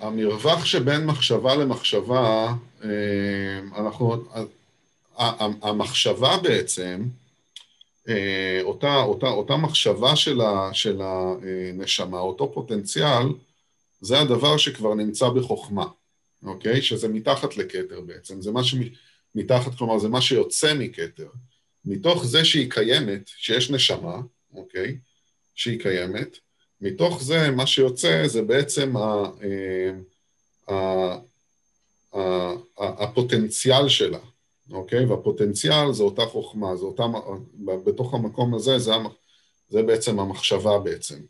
המרווח שבין מחשבה למחשבה, אה, אנחנו, המחשבה בעצם, אה, אותה, אותה, אותה מחשבה של, ה, של הנשמה, אותו פוטנציאל, זה הדבר שכבר נמצא בחוכמה, אוקיי? שזה מתחת לכתר בעצם, זה מה שמתחת, כלומר זה מה שיוצא מכתר. מתוך זה שהיא קיימת, שיש נשמה, אוקיי? שהיא קיימת, מתוך זה מה שיוצא זה בעצם ה, ה, ה, ה, הפוטנציאל שלה, אוקיי? והפוטנציאל זה אותה חוכמה, זה אותה, בתוך המקום הזה זה, זה בעצם המחשבה בעצם,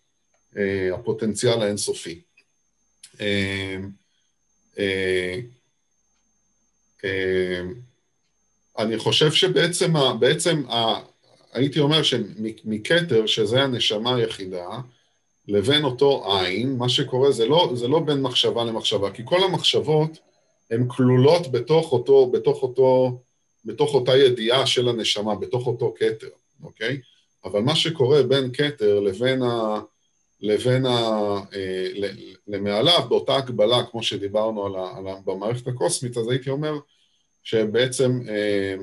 אה, הפוטנציאל האינסופי. אה, אה, אני חושב שבעצם, בעצם הייתי אומר שמכתר, שזה הנשמה היחידה, לבין אותו עין, מה שקורה זה לא, זה לא בין מחשבה למחשבה, כי כל המחשבות הן כלולות בתוך אותו, בתוך אותו, בתוך אותה ידיעה של הנשמה, בתוך אותו כתר, אוקיי? אבל מה שקורה בין כתר לבין ה... לבין ה... אה, למעליו, באותה הקבלה, כמו שדיברנו על ה, על ה, במערכת הקוסמית, אז הייתי אומר, שבעצם אה,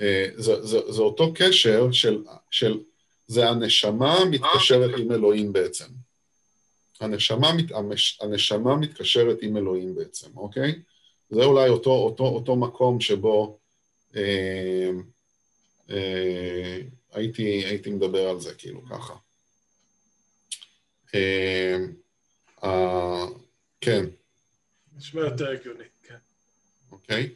אה, זה, זה, זה אותו קשר של, של, זה הנשמה מתקשרת עם אלוהים בעצם. הנשמה, מת, הנשמה מתקשרת עם אלוהים בעצם, אוקיי? זה אולי אותו, אותו, אותו מקום שבו אה, אה, הייתי, הייתי מדבר על זה, כאילו, ככה. אה, אה, כן. נשמע יותר הגיוני, כן. אוקיי.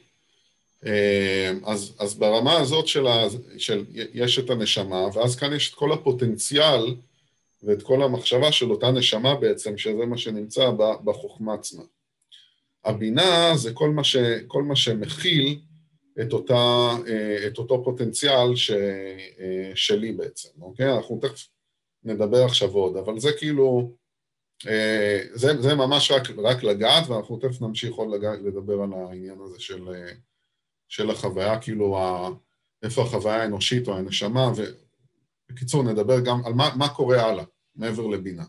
אמ, אז, אז ברמה הזאת של, ה, של יש את הנשמה, ואז כאן יש את כל הפוטנציאל ואת כל המחשבה של אותה נשמה בעצם, שזה מה שנמצא בחוכמה עצמה. הבינה זה כל מה, ש, כל מה שמכיל את, אותה, את אותו פוטנציאל ש, שלי בעצם, אוקיי? אנחנו תכף נדבר עכשיו עוד, אבל זה כאילו, זה, זה ממש רק, רק לגעת, ואנחנו תכף נמשיך עוד לגעת, לדבר על העניין הזה של, של החוויה, כאילו, ה, איפה החוויה האנושית או הנשמה, ובקיצור נדבר גם על מה, מה קורה הלאה, מעבר לבינה.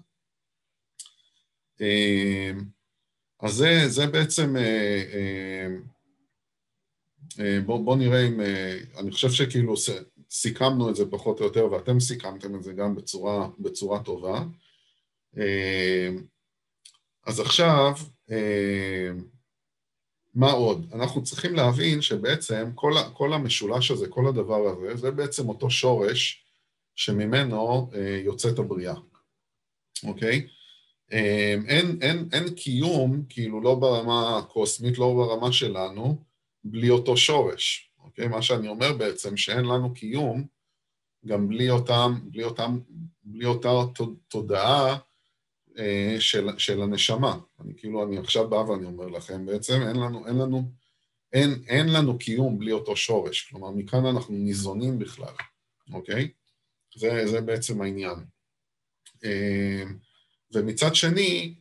אז זה, זה בעצם, בואו בוא נראה אם, אני חושב שכאילו סיכמנו את זה פחות או יותר, ואתם סיכמתם את זה גם בצורה, בצורה טובה. אז עכשיו, מה עוד? אנחנו צריכים להבין שבעצם כל, כל המשולש הזה, כל הדבר הזה, זה בעצם אותו שורש שממנו אה, יוצאת הבריאה, אוקיי? אה, אין, אין, אין קיום, כאילו לא ברמה הקוסמית, לא ברמה שלנו, בלי אותו שורש, אוקיי? מה שאני אומר בעצם, שאין לנו קיום גם בלי אותם, בלי אותם, בלי אותה תודעה של, של הנשמה. אני כאילו, אני עכשיו בא ואני אומר לכם, בעצם אין לנו, אין לנו, אין, אין לנו קיום בלי אותו שורש. כלומר, מכאן אנחנו ניזונים בכלל, אוקיי? זה, זה בעצם העניין. אה, ומצד שני,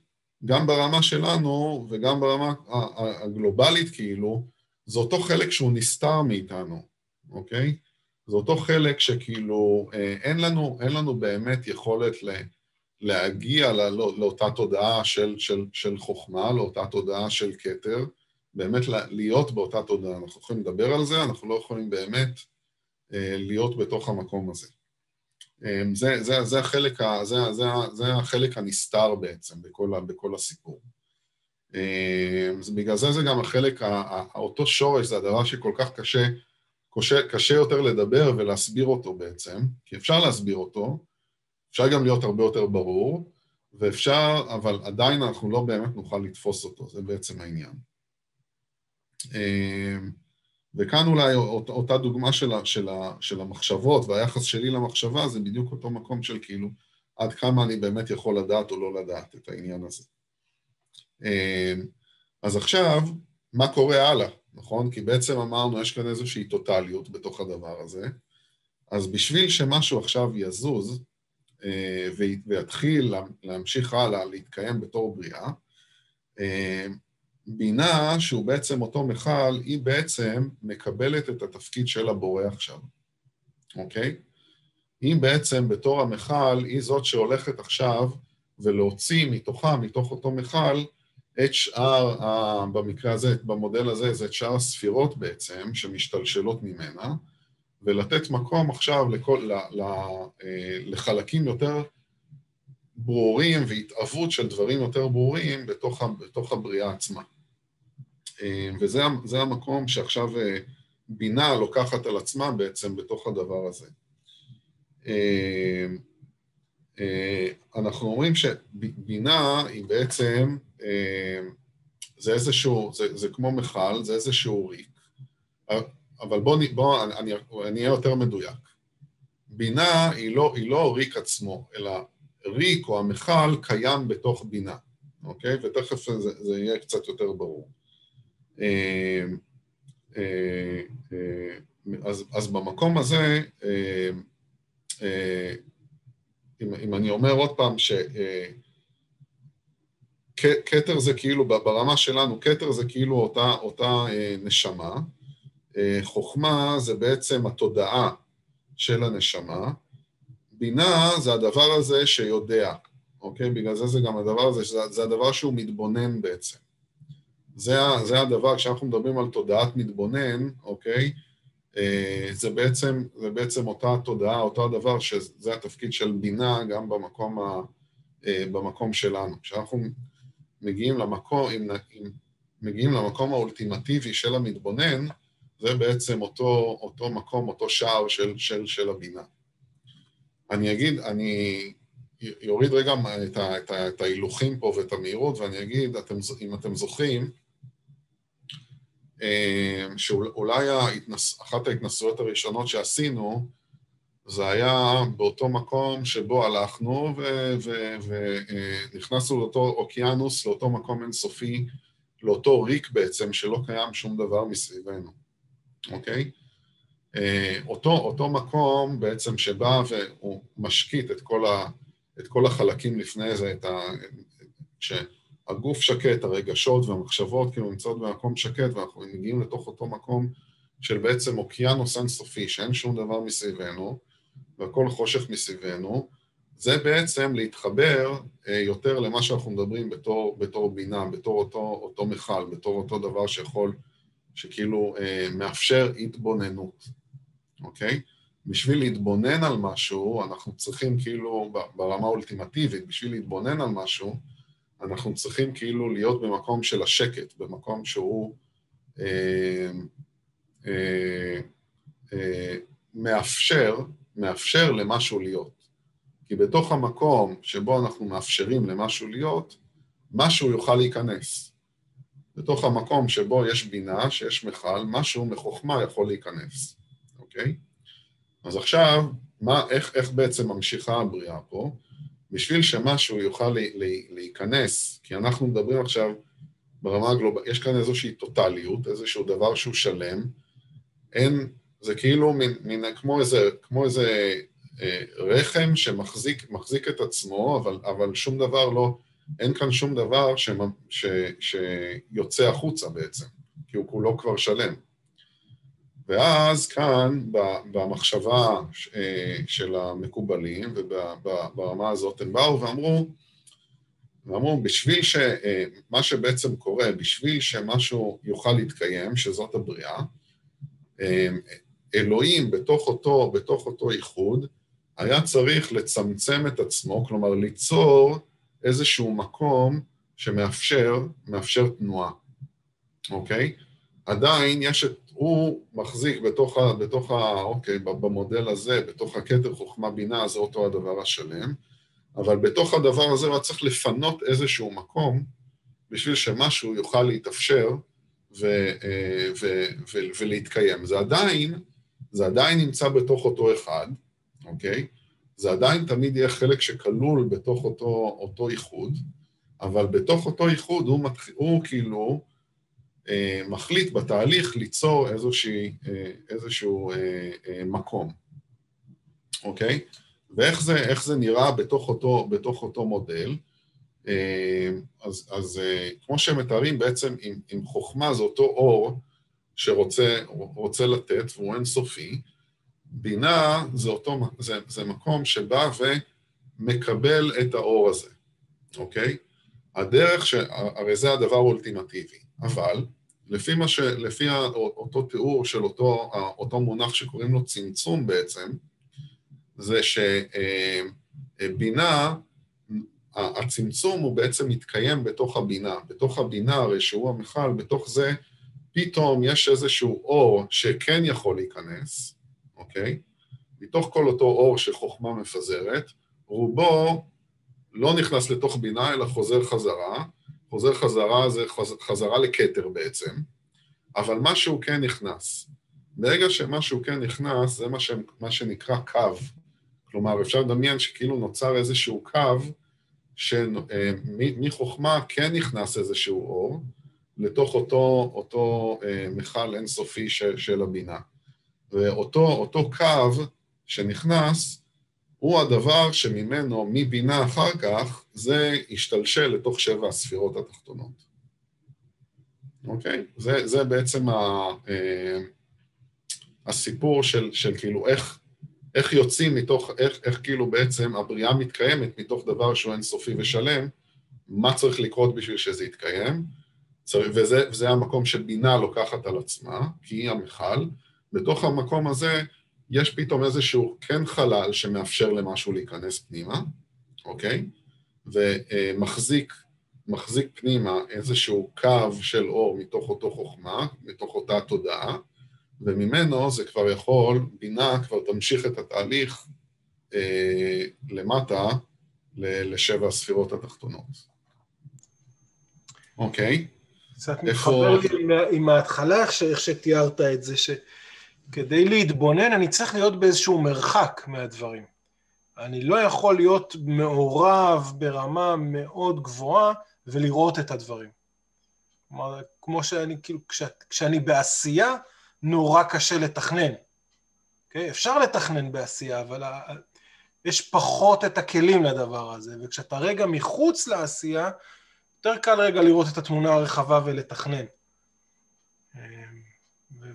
גם ברמה שלנו וגם ברמה הגלובלית כאילו, זה אותו חלק שהוא נסתר מאיתנו, אוקיי? זה אותו חלק שכאילו אה, אין לנו, אין לנו באמת יכולת ל... להגיע לא, לא, לאותה תודעה של, של, של חוכמה, לאותה תודעה של כתר, באמת להיות באותה תודעה. אנחנו יכולים לדבר על זה, אנחנו לא יכולים באמת אה, להיות בתוך המקום הזה. אה, זה, זה, זה, החלק, זה, זה, זה החלק הנסתר בעצם בכל, בכל הסיפור. אה, בגלל זה זה גם החלק, אותו שורש זה הדבר שכל כך קשה, קשה, קשה יותר לדבר ולהסביר אותו בעצם, כי אפשר להסביר אותו, אפשר גם להיות הרבה יותר ברור, ואפשר, אבל עדיין אנחנו לא באמת נוכל לתפוס אותו, זה בעצם העניין. אמ, וכאן אולי אותה דוגמה של, של, של המחשבות והיחס שלי למחשבה זה בדיוק אותו מקום של כאילו עד כמה אני באמת יכול לדעת או לא לדעת את העניין הזה. אמ, אז עכשיו, מה קורה הלאה, נכון? כי בעצם אמרנו, יש כאן איזושהי טוטליות בתוך הדבר הזה, אז בשביל שמשהו עכשיו יזוז, אה, ויתחיל להמשיך הלאה, להתקיים בתור בריאה, אה, בינה, שהוא בעצם אותו מכל, היא בעצם מקבלת את התפקיד של הבורא עכשיו, אוקיי? היא בעצם בתור המכל, היא זאת שהולכת עכשיו ולהוציא מתוכה, מתוך אותו מכל, את שאר, במקרה הזה, במודל הזה, זה את שאר הספירות בעצם, שמשתלשלות ממנה, ולתת מקום עכשיו לכל, ל, ל, אה, לחלקים יותר ברורים והתאבות של דברים יותר ברורים בתוך, בתוך הבריאה עצמה. אה, וזה המקום שעכשיו אה, בינה לוקחת על עצמה בעצם בתוך הדבר הזה. אנחנו אומרים שבינה היא בעצם, זה איזשהו, זה, זה כמו מכל, זה איזשהו ריק. אבל בואו בוא, אני אהיה יותר מדויק. בינה היא לא, היא לא ריק עצמו, אלא ריק או המכל קיים בתוך בינה, אוקיי? ותכף זה, זה יהיה קצת יותר ברור. אה, אה, אה, אז, אז במקום הזה, אם, אם אני אומר עוד פעם ש... כתר זה כאילו, ברמה שלנו, כתר זה כאילו אותה, אותה נשמה, חוכמה זה בעצם התודעה של הנשמה, בינה זה הדבר הזה שיודע, אוקיי? בגלל זה זה גם הדבר הזה, זה, זה הדבר שהוא מתבונן בעצם. זה, זה הדבר, כשאנחנו מדברים על תודעת מתבונן, אוקיי? אה, זה בעצם, זה בעצם אותה תודעה, אותו הדבר, שזה התפקיד של בינה גם במקום, ה, אה, במקום שלנו. כשאנחנו מגיעים למקום, אם, אם מגיעים למקום האולטימטיבי של המתבונן, זה בעצם אותו, אותו מקום, אותו שער של, של, של הבינה. אני אגיד, אני אוריד רגע את, ה, את, ה, את ההילוכים פה ואת המהירות ואני אגיד, אתם, אם אתם זוכרים, אה, שאולי ההתנס, אחת ההתנסויות הראשונות שעשינו, זה היה באותו מקום שבו הלכנו ונכנסנו לאותו אוקיינוס, לאותו מקום אינסופי, לאותו ריק בעצם, שלא קיים שום דבר מסביבנו. אוקיי? אה, אותו, אותו מקום בעצם שבא והוא משקיט את כל, ה, את כל החלקים לפני זה, את ה, שהגוף שקט, הרגשות והמחשבות כאילו נמצאות במקום שקט ואנחנו מגיעים לתוך אותו מקום של בעצם אוקיינוס אינסופי, שאין שום דבר מסביבנו והכל חושך מסביבנו, זה בעצם להתחבר אה, יותר למה שאנחנו מדברים בתור, בתור בינה, בתור אותו, אותו מכל, בתור אותו דבר שיכול, שכאילו אה, מאפשר התבוננות, אוקיי? בשביל להתבונן על משהו, אנחנו צריכים כאילו, ברמה האולטימטיבית, בשביל להתבונן על משהו, אנחנו צריכים כאילו להיות במקום של השקט, במקום שהוא אה, אה, אה, מאפשר, מאפשר למשהו להיות. כי בתוך המקום שבו אנחנו מאפשרים למשהו להיות, משהו יוכל להיכנס. בתוך המקום שבו יש בינה, שיש מכל, משהו מחוכמה יכול להיכנס, אוקיי? אז עכשיו, מה, איך, איך בעצם ממשיכה הבריאה פה? בשביל שמשהו יוכל לי, לי, להיכנס, כי אנחנו מדברים עכשיו ברמה הגלובלית, יש כאן איזושהי טוטליות, איזשהו דבר שהוא שלם, אין, זה כאילו מין, מין כמו איזה, כמו איזה אה, רחם שמחזיק את עצמו, אבל, אבל שום דבר לא, אין כאן שום דבר ש, ש, שיוצא החוצה בעצם, כי הוא כולו כבר שלם. ואז כאן, במחשבה אה, של המקובלים, וברמה הזאת הם באו ואמרו, ואמרו, בשביל ש... אה, מה שבעצם קורה, בשביל שמשהו יוכל להתקיים, שזאת הבריאה, אלוהים בתוך אותו, בתוך אותו איחוד, היה צריך לצמצם את עצמו, כלומר ליצור איזשהו מקום שמאפשר, מאפשר תנועה, אוקיי? עדיין יש את, הוא מחזיק בתוך ה... בתוך ה אוקיי, במודל הזה, בתוך הכתר חוכמה בינה, זה אותו הדבר השלם, אבל בתוך הדבר הזה הוא צריך לפנות איזשהו מקום בשביל שמשהו יוכל להתאפשר ו, אה, ו, ו, ולהתקיים. זה עדיין, זה עדיין נמצא בתוך אותו אחד, אוקיי? זה עדיין תמיד יהיה חלק שכלול בתוך אותו, אותו איחוד, אבל בתוך אותו איחוד הוא, מתח... הוא כאילו אה, מחליט בתהליך ליצור איזושהי, אה, איזשהו אה, אה, מקום, אוקיי? ואיך זה, זה נראה בתוך אותו, בתוך אותו מודל? אה, אז, אז אה, כמו שהם מתארים בעצם עם, עם חוכמה זה אותו אור שרוצה לתת והוא אינסופי, בינה זה, אותו, זה, זה מקום שבא ומקבל את האור הזה, אוקיי? הדרך, ש... הרי זה הדבר האולטימטיבי, אבל לפי, מה ש... לפי אותו תיאור של אותו, אותו מונח שקוראים לו צמצום בעצם, זה שבינה, הצמצום הוא בעצם מתקיים בתוך הבינה. בתוך הבינה, הרי שהוא המכל, בתוך זה פתאום יש איזשהו אור שכן יכול להיכנס, אוקיי? מתוך כל אותו אור שחוכמה מפזרת, רובו לא נכנס לתוך בינה, אלא חוזר חזרה. חוזר חזרה זה חזרה לכתר בעצם, אבל משהו כן נכנס. ברגע שמשהו כן נכנס, זה מה, ש... מה שנקרא קו. כלומר, אפשר לדמיין שכאילו נוצר איזשהו קו שמחוכמה כן נכנס איזשהו אור לתוך אותו, אותו אה, מכל אינסופי של, של הבינה. ואותו קו שנכנס, הוא הדבר שממנו, מבינה אחר כך, זה ישתלשל לתוך שבע הספירות התחתונות. אוקיי? זה, זה בעצם ה, אה, הסיפור של, של כאילו איך, איך יוצאים מתוך, איך, איך כאילו בעצם הבריאה מתקיימת מתוך דבר שהוא אינסופי ושלם, מה צריך לקרות בשביל שזה יתקיים, וזה, וזה המקום שבינה לוקחת על עצמה, כי היא המכל, בתוך המקום הזה יש פתאום איזשהו כן חלל שמאפשר למשהו להיכנס פנימה, אוקיי? ומחזיק מחזיק פנימה איזשהו קו של אור מתוך אותו חוכמה, מתוך אותה תודעה, וממנו זה כבר יכול, בינה כבר תמשיך את התהליך אה, למטה לשבע הספירות התחתונות. אוקיי? קצת מתחבר לי עם, עם ההתחלה, איך שתיארת את זה, ש... כדי להתבונן אני צריך להיות באיזשהו מרחק מהדברים. אני לא יכול להיות מעורב ברמה מאוד גבוהה ולראות את הדברים. כלומר, כמו שאני, כאילו, כש, כשאני בעשייה, נורא קשה לתכנן. Okay? אוקיי? אפשר לתכנן בעשייה, אבל יש פחות את הכלים לדבר הזה, וכשאתה רגע מחוץ לעשייה, יותר קל רגע לראות את התמונה הרחבה ולתכנן.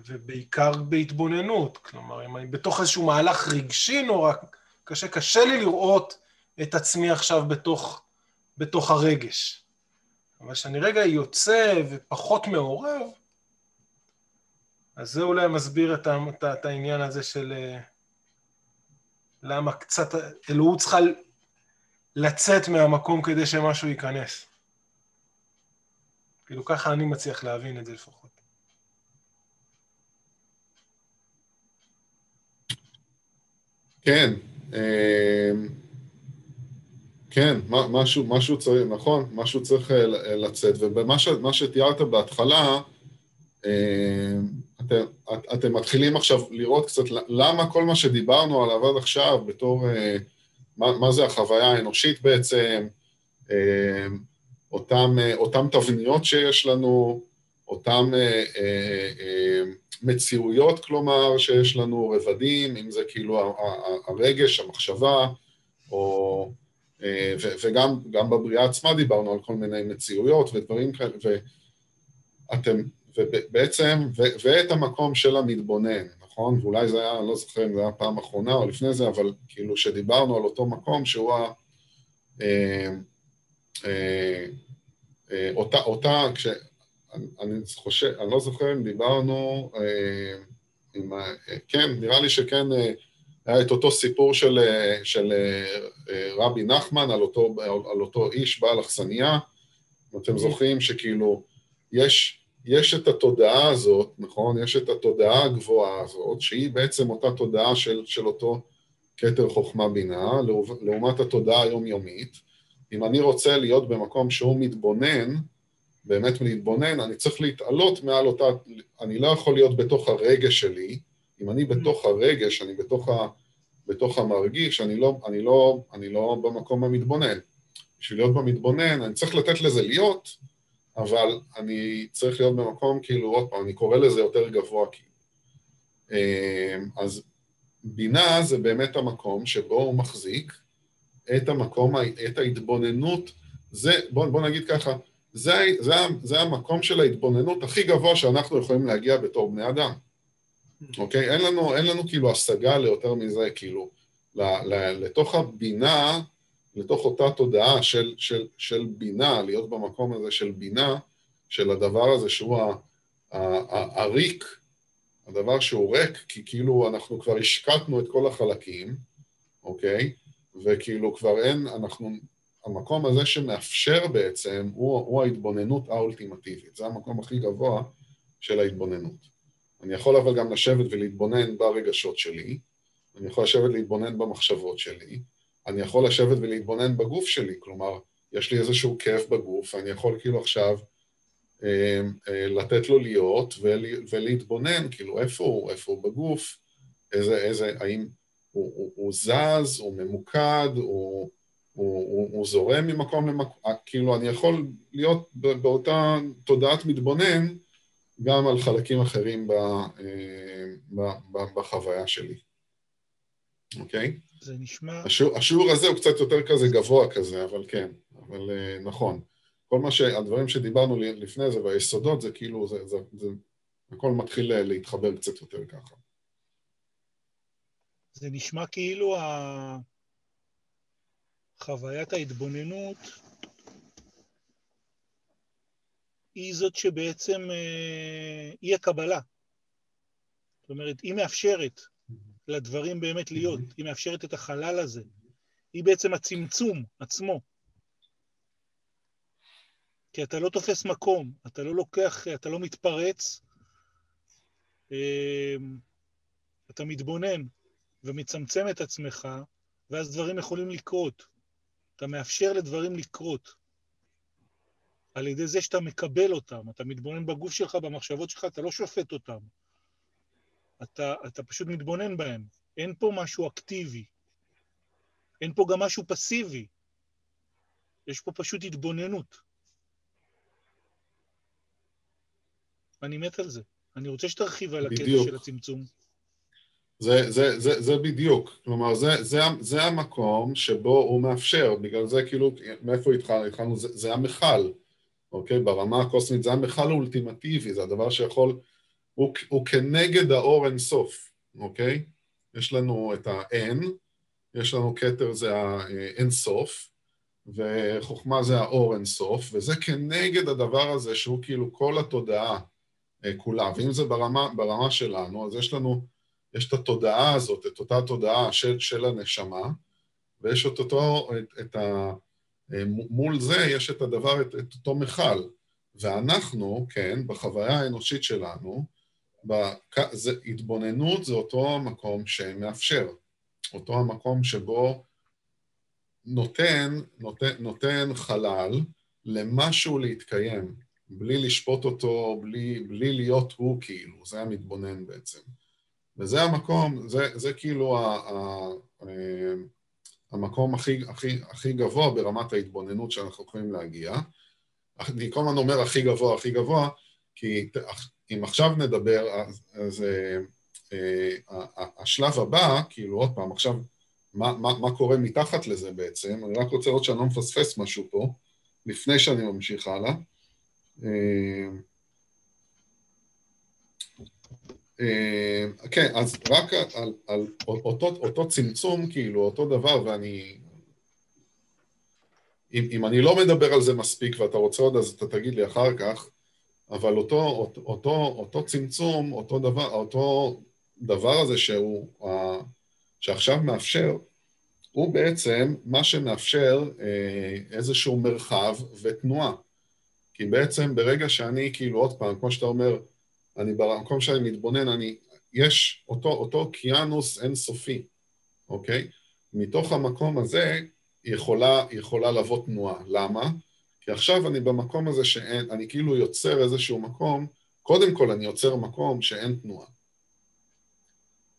ובעיקר בהתבוננות, כלומר, אם אני בתוך איזשהו מהלך רגשי נורא קשה, קשה לי לראות את עצמי עכשיו בתוך, בתוך הרגש. אבל כשאני רגע יוצא ופחות מעורב, אז זה אולי מסביר את, את, את העניין הזה של אה, למה קצת אלוהות צריכה לצאת מהמקום כדי שמשהו ייכנס. כאילו ככה אני מצליח להבין את זה לפחות. כן, אה, כן, משהו, משהו צריך, נכון, משהו צריך אה, לצאת, ומה שתיארת בהתחלה, אה, אתם, אתם מתחילים עכשיו לראות קצת למה כל מה שדיברנו עליו עד עכשיו בתור, מה, מה זה החוויה האנושית בעצם, אותם, אותם תבניות שיש לנו, אותם מציאויות, כלומר, שיש לנו רבדים, אם זה כאילו הרגש, המחשבה, או... אה, וגם בבריאה עצמה דיברנו על כל מיני מציאויות ודברים כאלה, ואתם, ובעצם, ואת המקום של המתבונן, נכון? ואולי זה היה, אני לא זוכר אם זה היה פעם אחרונה או לפני זה, אבל כאילו שדיברנו על אותו מקום שהוא ה... אה, אה, אותה, אותה, כש... אני חושב, אני לא זוכר אם דיברנו, אה, עם, אה, כן, נראה לי שכן אה, היה את אותו סיפור של, של רבי נחמן על אותו, על אותו איש בעל אכסניה, אם אתם זוכרים שכאילו יש, יש את התודעה הזאת, נכון? יש את התודעה הגבוהה הזאת, שהיא בעצם אותה תודעה של, של אותו כתר חוכמה בינה, לעומת התודעה היומיומית. אם אני רוצה להיות במקום שהוא מתבונן, באמת להתבונן, אני צריך להתעלות מעל אותה, אני לא יכול להיות בתוך הרגש שלי, אם אני בתוך הרגש, אני בתוך, ה, בתוך המרגיש, אני לא, אני, לא, אני לא במקום המתבונן. בשביל להיות במתבונן, אני צריך לתת לזה להיות, אבל אני צריך להיות במקום, כאילו, עוד פעם, אני קורא לזה יותר גבוה, כאילו. אז בינה זה באמת המקום שבו הוא מחזיק את המקום, את ההתבוננות, זה, בוא, בוא נגיד ככה, זה, זה, זה המקום של ההתבוננות הכי גבוה שאנחנו יכולים להגיע בתור בני אדם, אוקיי? אין לנו, אין לנו כאילו השגה ליותר מזה, כאילו, ל, ל, לתוך הבינה, לתוך אותה תודעה של, של, של בינה, להיות במקום הזה של בינה, של הדבר הזה שהוא הריק, הדבר שהוא ריק, כי כאילו אנחנו כבר השקטנו את כל החלקים, אוקיי? וכאילו כבר אין, אנחנו המקום הזה שמאפשר בעצם, הוא, הוא ההתבוננות האולטימטיבית, זה המקום הכי גבוה של ההתבוננות. אני יכול אבל גם לשבת ולהתבונן ברגשות שלי, אני יכול לשבת ולהתבונן במחשבות שלי, אני יכול לשבת ולהתבונן בגוף שלי, כלומר, יש לי איזשהו כאב בגוף, ואני יכול כאילו עכשיו אה, אה, לתת לו להיות ול, ולהתבונן, כאילו איפה הוא, איפה הוא בגוף, איזה, איזה, האם הוא, הוא, הוא זז, הוא ממוקד, הוא... הוא, הוא, הוא זורם ממקום למקום, כאילו אני יכול להיות באותה תודעת מתבונן גם על חלקים אחרים ב, אה, ב, ב, בחוויה שלי, אוקיי? זה נשמע... השיעור, השיעור הזה הוא קצת יותר כזה גבוה כזה, אבל כן, אבל אה, נכון. כל מה ש... הדברים שדיברנו לפני זה והיסודות זה כאילו, זה, זה, זה, הכל מתחיל להתחבר קצת יותר ככה. זה נשמע כאילו ה... חוויית ההתבוננות היא זאת שבעצם אה, היא הקבלה. זאת אומרת, היא מאפשרת לדברים באמת להיות, היא מאפשרת את החלל הזה. היא בעצם הצמצום עצמו. כי אתה לא תופס מקום, אתה לא לוקח, אתה לא מתפרץ, אה, אתה מתבונן ומצמצם את עצמך, ואז דברים יכולים לקרות. אתה מאפשר לדברים לקרות. על ידי זה שאתה מקבל אותם, אתה מתבונן בגוף שלך, במחשבות שלך, אתה לא שופט אותם. אתה, אתה פשוט מתבונן בהם. אין פה משהו אקטיבי. אין פה גם משהו פסיבי. יש פה פשוט התבוננות. אני מת על זה. אני רוצה שתרחיב על הקטע. של הצמצום. זה, זה, זה, זה בדיוק, כלומר זה, זה, זה המקום שבו הוא מאפשר, בגלל זה כאילו, מאיפה התחלנו? התחלנו, זה, זה המכל, אוקיי? ברמה הקוסמית זה המכל האולטימטיבי, זה הדבר שיכול, הוא, הוא כנגד האור אינסוף, אוקיי? יש לנו את ה-N, יש לנו כתר זה האינסוף, וחוכמה זה האור אינסוף, וזה כנגד הדבר הזה שהוא כאילו כל התודעה אה, כולה, ואם זה ברמה, ברמה שלנו, אז יש לנו, יש את התודעה הזאת, את אותה תודעה של, של הנשמה, ויש את אותו, את, את ה... מול זה יש את הדבר, את, את אותו מכל. ואנחנו, כן, בחוויה האנושית שלנו, בק... זה, התבוננות זה אותו המקום שמאפשר, אותו המקום שבו נותן, נותן, נותן חלל למשהו להתקיים, בלי לשפוט אותו, בלי, בלי להיות הוא כאילו, זה המתבונן בעצם. וזה המקום, זה, זה כאילו ה, ה, אה, המקום הכי, הכי, הכי גבוה ברמת ההתבוננות שאנחנו יכולים להגיע. אני כל הזמן אומר הכי גבוה, הכי גבוה, כי אם עכשיו נדבר, אז, אז אה, אה, השלב הבא, כאילו עוד פעם, עכשיו, מה, מה, מה קורה מתחת לזה בעצם? אני רק רוצה לראות שאני לא מפספס משהו פה, לפני שאני ממשיך הלאה. אה, אה, כן, אז רק על, על, על אותו, אותו צמצום, כאילו, אותו דבר, ואני... אם, אם אני לא מדבר על זה מספיק ואתה רוצה עוד, אז אתה תגיד לי אחר כך, אבל אותו, אותו, אותו, אותו צמצום, אותו דבר, אותו דבר הזה שהוא, שעכשיו מאפשר, הוא בעצם מה שמאפשר אה, איזשהו מרחב ותנועה. כי בעצם ברגע שאני, כאילו, עוד פעם, כמו שאתה אומר, אני במקום שאני מתבונן, אני, יש אותו, אותו אוקיינוס אינסופי, אוקיי? מתוך המקום הזה יכולה, יכולה לבוא תנועה. למה? כי עכשיו אני במקום הזה שאין, אני כאילו יוצר איזשהו מקום, קודם כל אני יוצר מקום שאין תנועה.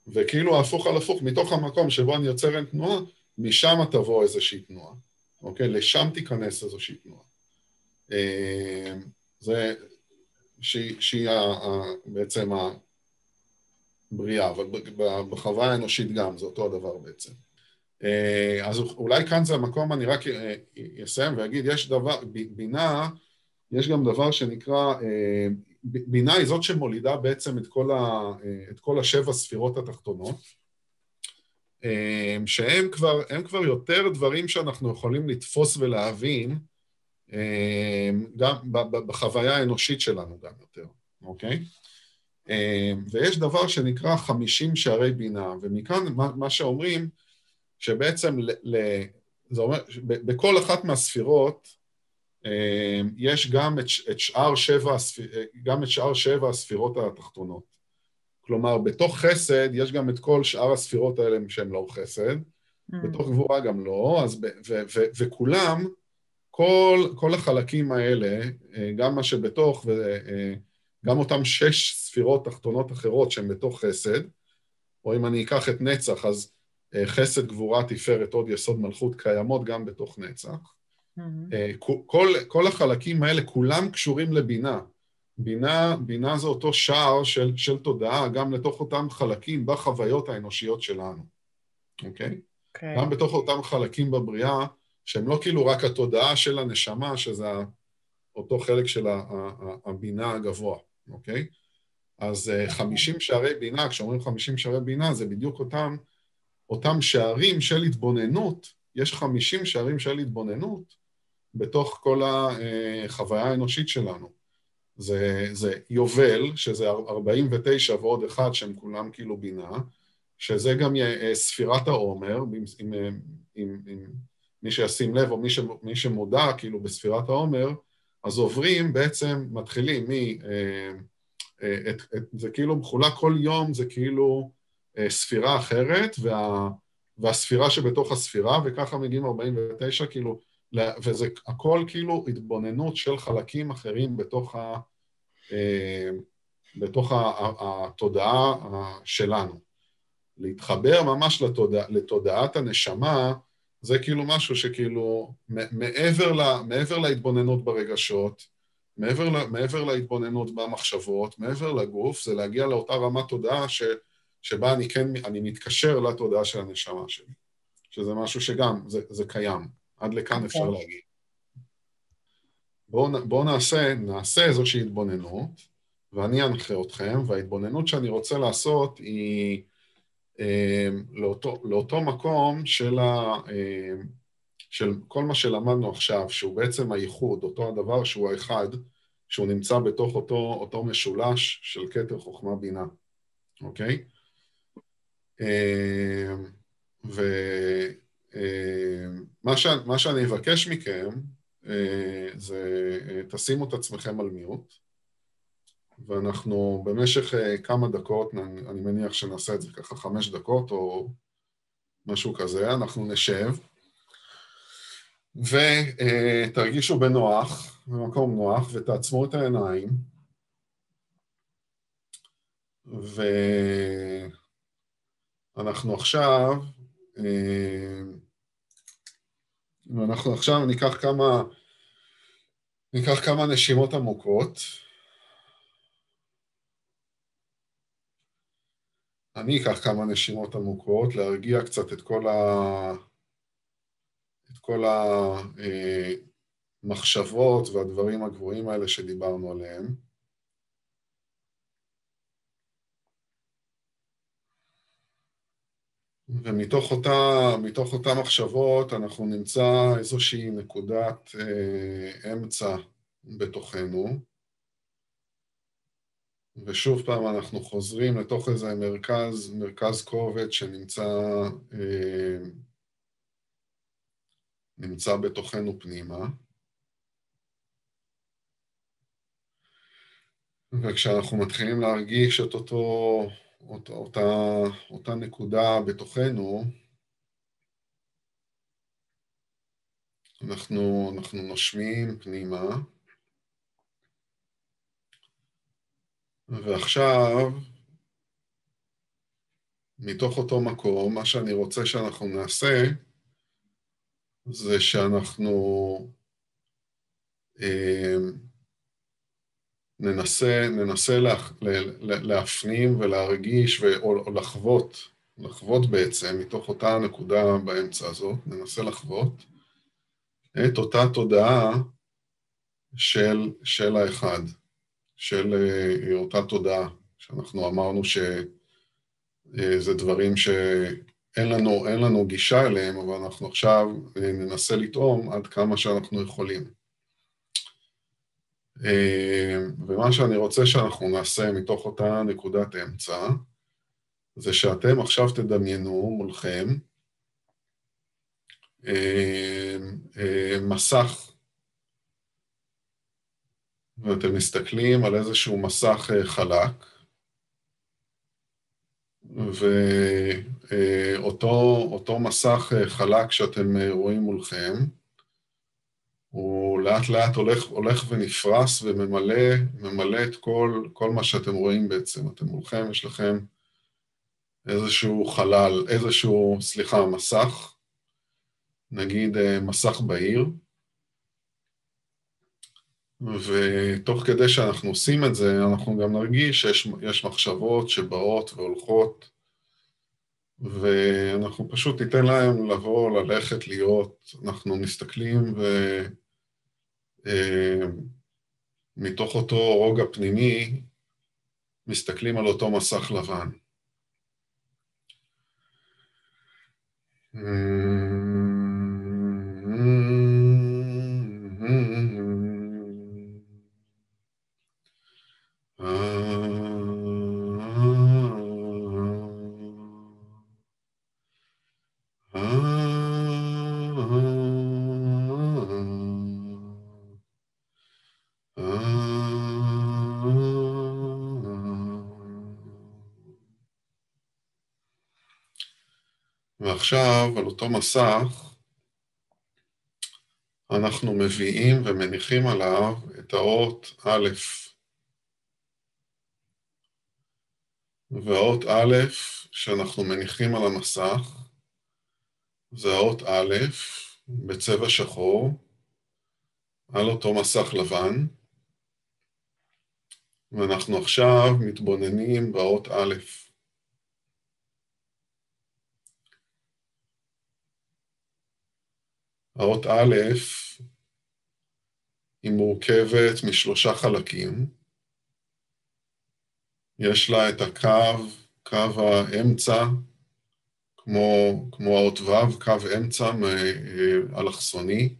וכאילו הפוך על הפוך, מתוך המקום שבו אני יוצר אין תנועה, משם תבוא איזושהי תנועה, אוקיי? לשם תיכנס איזושהי תנועה. אה, זה, שהיא, שהיא ה, ה, בעצם הבריאה, אבל בחוויה האנושית גם, זה אותו הדבר בעצם. אה, אז אולי כאן זה המקום, אני רק אסיים ואגיד, יש דבר, בינה, יש גם דבר שנקרא, אה, בינה היא זאת שמולידה בעצם את כל, ה, את כל השבע ספירות התחתונות, אה, שהם כבר, כבר יותר דברים שאנחנו יכולים לתפוס ולהבין, גם בחוויה האנושית שלנו גם יותר, אוקיי? ויש דבר שנקרא חמישים שערי בינה, ומכאן מה שאומרים, שבעצם ל, ל, זה אומר, בכל אחת מהספירות יש גם את, את, שאר שבע, גם את שאר שבע הספירות התחתונות. כלומר, בתוך חסד יש גם את כל שאר הספירות האלה שהן לא חסד, mm. בתוך גבורה גם לא, אז ב, ו, ו, וכולם, כל, כל החלקים האלה, גם מה שבתוך, וגם אותן שש ספירות תחתונות אחרות שהן בתוך חסד, או אם אני אקח את נצח, אז חסד, גבורה, תפארת, עוד יסוד מלכות, קיימות גם בתוך נצח. Mm-hmm. כל, כל החלקים האלה, כולם קשורים לבינה. בינה, בינה זה אותו שער של, של תודעה, גם לתוך אותם חלקים בחוויות האנושיות שלנו, אוקיי? Okay? אוקיי. Okay. גם בתוך אותם חלקים בבריאה, שהם לא כאילו רק התודעה של הנשמה, שזה אותו חלק של הבינה הגבוה, אוקיי? אז חמישים שערי בינה, כשאומרים חמישים שערי בינה, זה בדיוק אותם אותם שערים של התבוננות, יש חמישים שערים של התבוננות בתוך כל החוויה האנושית שלנו. זה, זה יובל, שזה 49 ועוד אחד שהם כולם כאילו בינה, שזה גם ספירת העומר, עם, עם, עם, עם מי שישים לב או מי, ש, מי שמודע כאילו בספירת העומר, אז עוברים בעצם, מתחילים מ... אה, אה, את, את, זה כאילו מחולק כל יום, זה כאילו אה, ספירה אחרת, וה, והספירה שבתוך הספירה, וככה מגיעים 49, כאילו, וזה הכל כאילו התבוננות של חלקים אחרים בתוך, ה, אה, בתוך ה, התודעה שלנו. להתחבר ממש לתודע, לתודעת הנשמה, זה כאילו משהו שכאילו מעבר, לה, מעבר להתבוננות ברגשות, מעבר, מעבר להתבוננות במחשבות, מעבר לגוף, זה להגיע לאותה רמת תודעה ש, שבה אני כן, אני מתקשר לתודעה של הנשמה שלי. שזה משהו שגם, זה, זה קיים. עד לכאן אפשר נכון. להגיד. בואו בוא נעשה, נעשה איזושהי התבוננות, ואני אנחה אתכם, וההתבוננות שאני רוצה לעשות היא לאותו, לאותו מקום של, ה, אה, של כל מה שלמדנו עכשיו, שהוא בעצם הייחוד, אותו הדבר שהוא האחד, שהוא נמצא בתוך אותו, אותו משולש של כתר חוכמה בינה, אוקיי? אה, ומה ש, שאני אבקש מכם אה, זה אה, תשימו את עצמכם על מיוט, ואנחנו במשך אה, כמה דקות, אני מניח שנעשה את זה ככה חמש דקות או משהו כזה, אנחנו נשב ותרגישו בנוח, במקום נוח, ותעצמו את העיניים ואנחנו עכשיו ואנחנו עכשיו ניקח כמה, ניקח כמה נשימות עמוקות. אני אקח כמה נשימות עמוקות, להרגיע קצת את כל, ה... את כל המחשבות והדברים הגבוהים האלה שדיברנו עליהם. ומתוך אותה, אותה מחשבות אנחנו נמצא איזושהי נקודת אה, אמצע בתוכנו, ושוב פעם אנחנו חוזרים לתוך איזה מרכז, מרכז כובד שנמצא אה, נמצא בתוכנו פנימה. וכשאנחנו מתחילים להרגיש את אותו אותה, אותה, אותה נקודה בתוכנו, אנחנו, אנחנו נושמים פנימה, ועכשיו, מתוך אותו מקום, מה שאני רוצה שאנחנו נעשה, זה שאנחנו אה, ננסה, ננסה לה, לה, להפנים ולהרגיש ו, או, או לחוות, לחוות בעצם מתוך אותה נקודה באמצע הזאת, ננסה לחוות את אותה תודעה של, של האחד, של אה, אותה תודעה, שאנחנו אמרנו שזה אה, דברים שאין לנו, לנו גישה אליהם, אבל אנחנו עכשיו אה, ננסה לטעום עד כמה שאנחנו יכולים. ומה שאני רוצה שאנחנו נעשה מתוך אותה נקודת אמצע, זה שאתם עכשיו תדמיינו מולכם מסך, ואתם מסתכלים על איזשהו מסך חלק, ואותו מסך חלק שאתם רואים מולכם, הוא לאט לאט הולך, הולך ונפרס וממלא ממלא את כל, כל מה שאתם רואים בעצם. אתם מולכם, יש לכם איזשהו חלל, איזשהו, סליחה, מסך, נגיד אה, מסך בהיר, ותוך כדי שאנחנו עושים את זה, אנחנו גם נרגיש שיש מחשבות שבאות והולכות, ואנחנו פשוט ניתן להם לבוא, ללכת, להיות. אנחנו מסתכלים ו... אה, מתוך אותו רוגע פנימי, מסתכלים על אותו מסך לבן. ועכשיו, על אותו מסך, אנחנו מביאים ומניחים עליו את האות א', והאות א' שאנחנו מניחים על המסך זה האות א' בצבע שחור על אותו מסך לבן, ואנחנו עכשיו מתבוננים באות א'. האות א' היא מורכבת משלושה חלקים. יש לה את הקו, קו האמצע, כמו, כמו האות ו', קו אמצע אה, אלכסוני,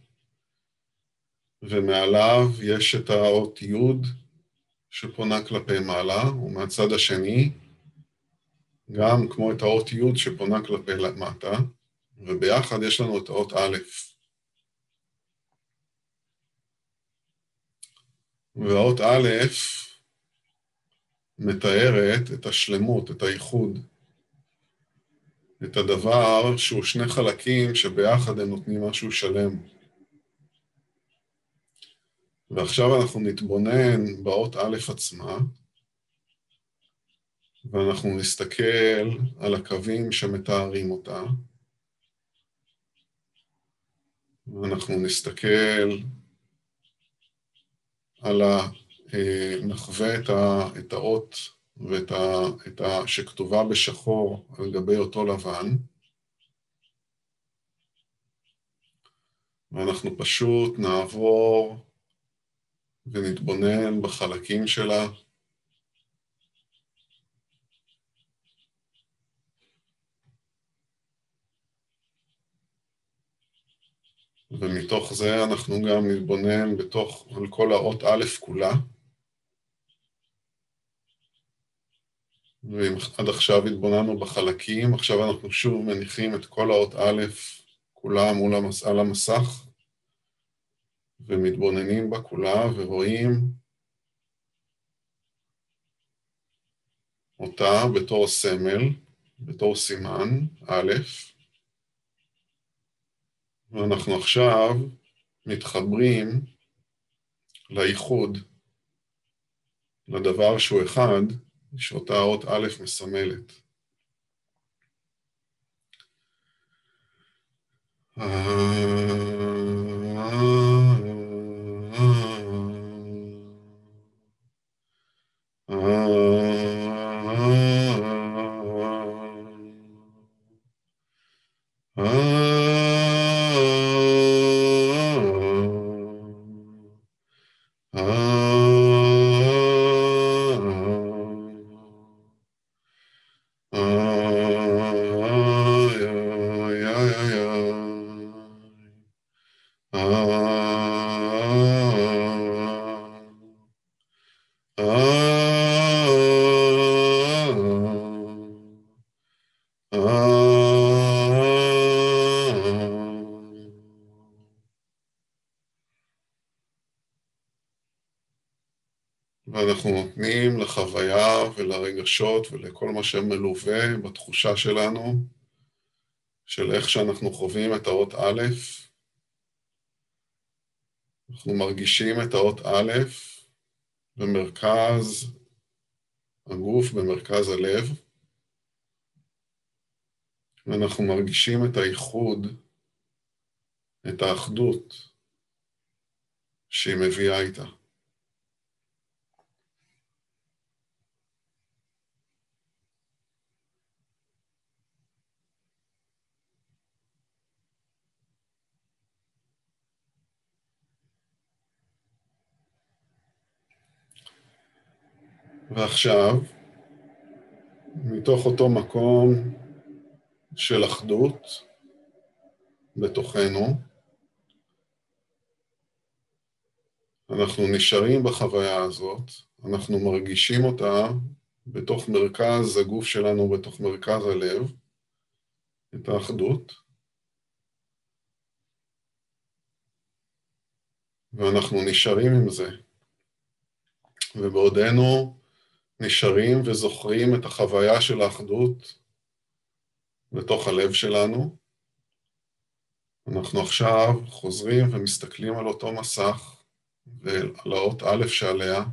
ומעליו יש את האות י' שפונה כלפי מעלה, ומהצד השני, גם כמו את האות י' שפונה כלפי מטה, וביחד יש לנו את האות א'. והאות א' מתארת את השלמות, את הייחוד, את הדבר שהוא שני חלקים שביחד הם נותנים משהו שלם. ועכשיו אנחנו נתבונן באות א' עצמה, ואנחנו נסתכל על הקווים שמתארים אותה, ואנחנו נסתכל על ה... אה, נחווה את, ה, את האות ואת ה, את ה, שכתובה בשחור על גבי אותו לבן, ואנחנו פשוט נעבור ונתבונן בחלקים שלה. ומתוך זה אנחנו גם נתבונן בתוך, על כל האות א' כולה. ואם עד עכשיו התבוננו בחלקים, עכשיו אנחנו שוב מניחים את כל האות א' כולה מול המס, על המסך, ומתבוננים בה כולה ורואים אותה בתור סמל, בתור סימן, א', ואנחנו עכשיו מתחברים לאיחוד, לדבר שהוא אחד, שאותה אות א' מסמלת. ואנחנו ולרגשות ולכל מה שמלווה בתחושה שלנו, של איך שאנחנו חווים את האות א', אנחנו מרגישים את האות א' במרכז הגוף, במרכז הלב, ואנחנו מרגישים את האיחוד, את האחדות שהיא מביאה איתה. ועכשיו, מתוך אותו מקום של אחדות בתוכנו, אנחנו נשארים בחוויה הזאת, אנחנו מרגישים אותה בתוך מרכז הגוף שלנו, בתוך מרכז הלב, את האחדות, ואנחנו נשארים עם זה. ובעודנו נשארים וזוכרים את החוויה של האחדות בתוך הלב שלנו. אנחנו עכשיו חוזרים ומסתכלים על אותו מסך ועל האות א' שעליה.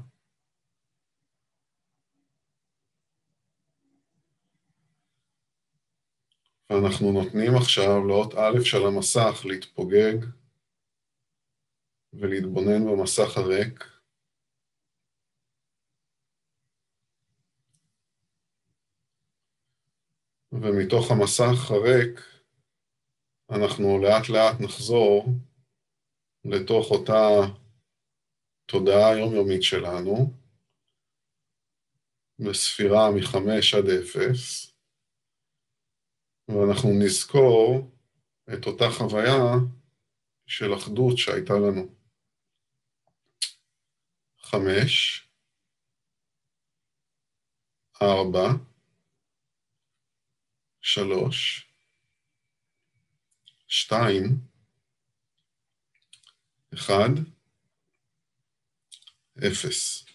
ואנחנו נותנים עכשיו לאות א' של המסך להתפוגג ולהתבונן במסך הריק. ומתוך המסך הריק אנחנו לאט לאט נחזור לתוך אותה תודעה היומיומית שלנו, בספירה מחמש עד אפס, ואנחנו נזכור את אותה חוויה של אחדות שהייתה לנו. חמש, ארבע, שלוש, שתיים, אחד, אפס.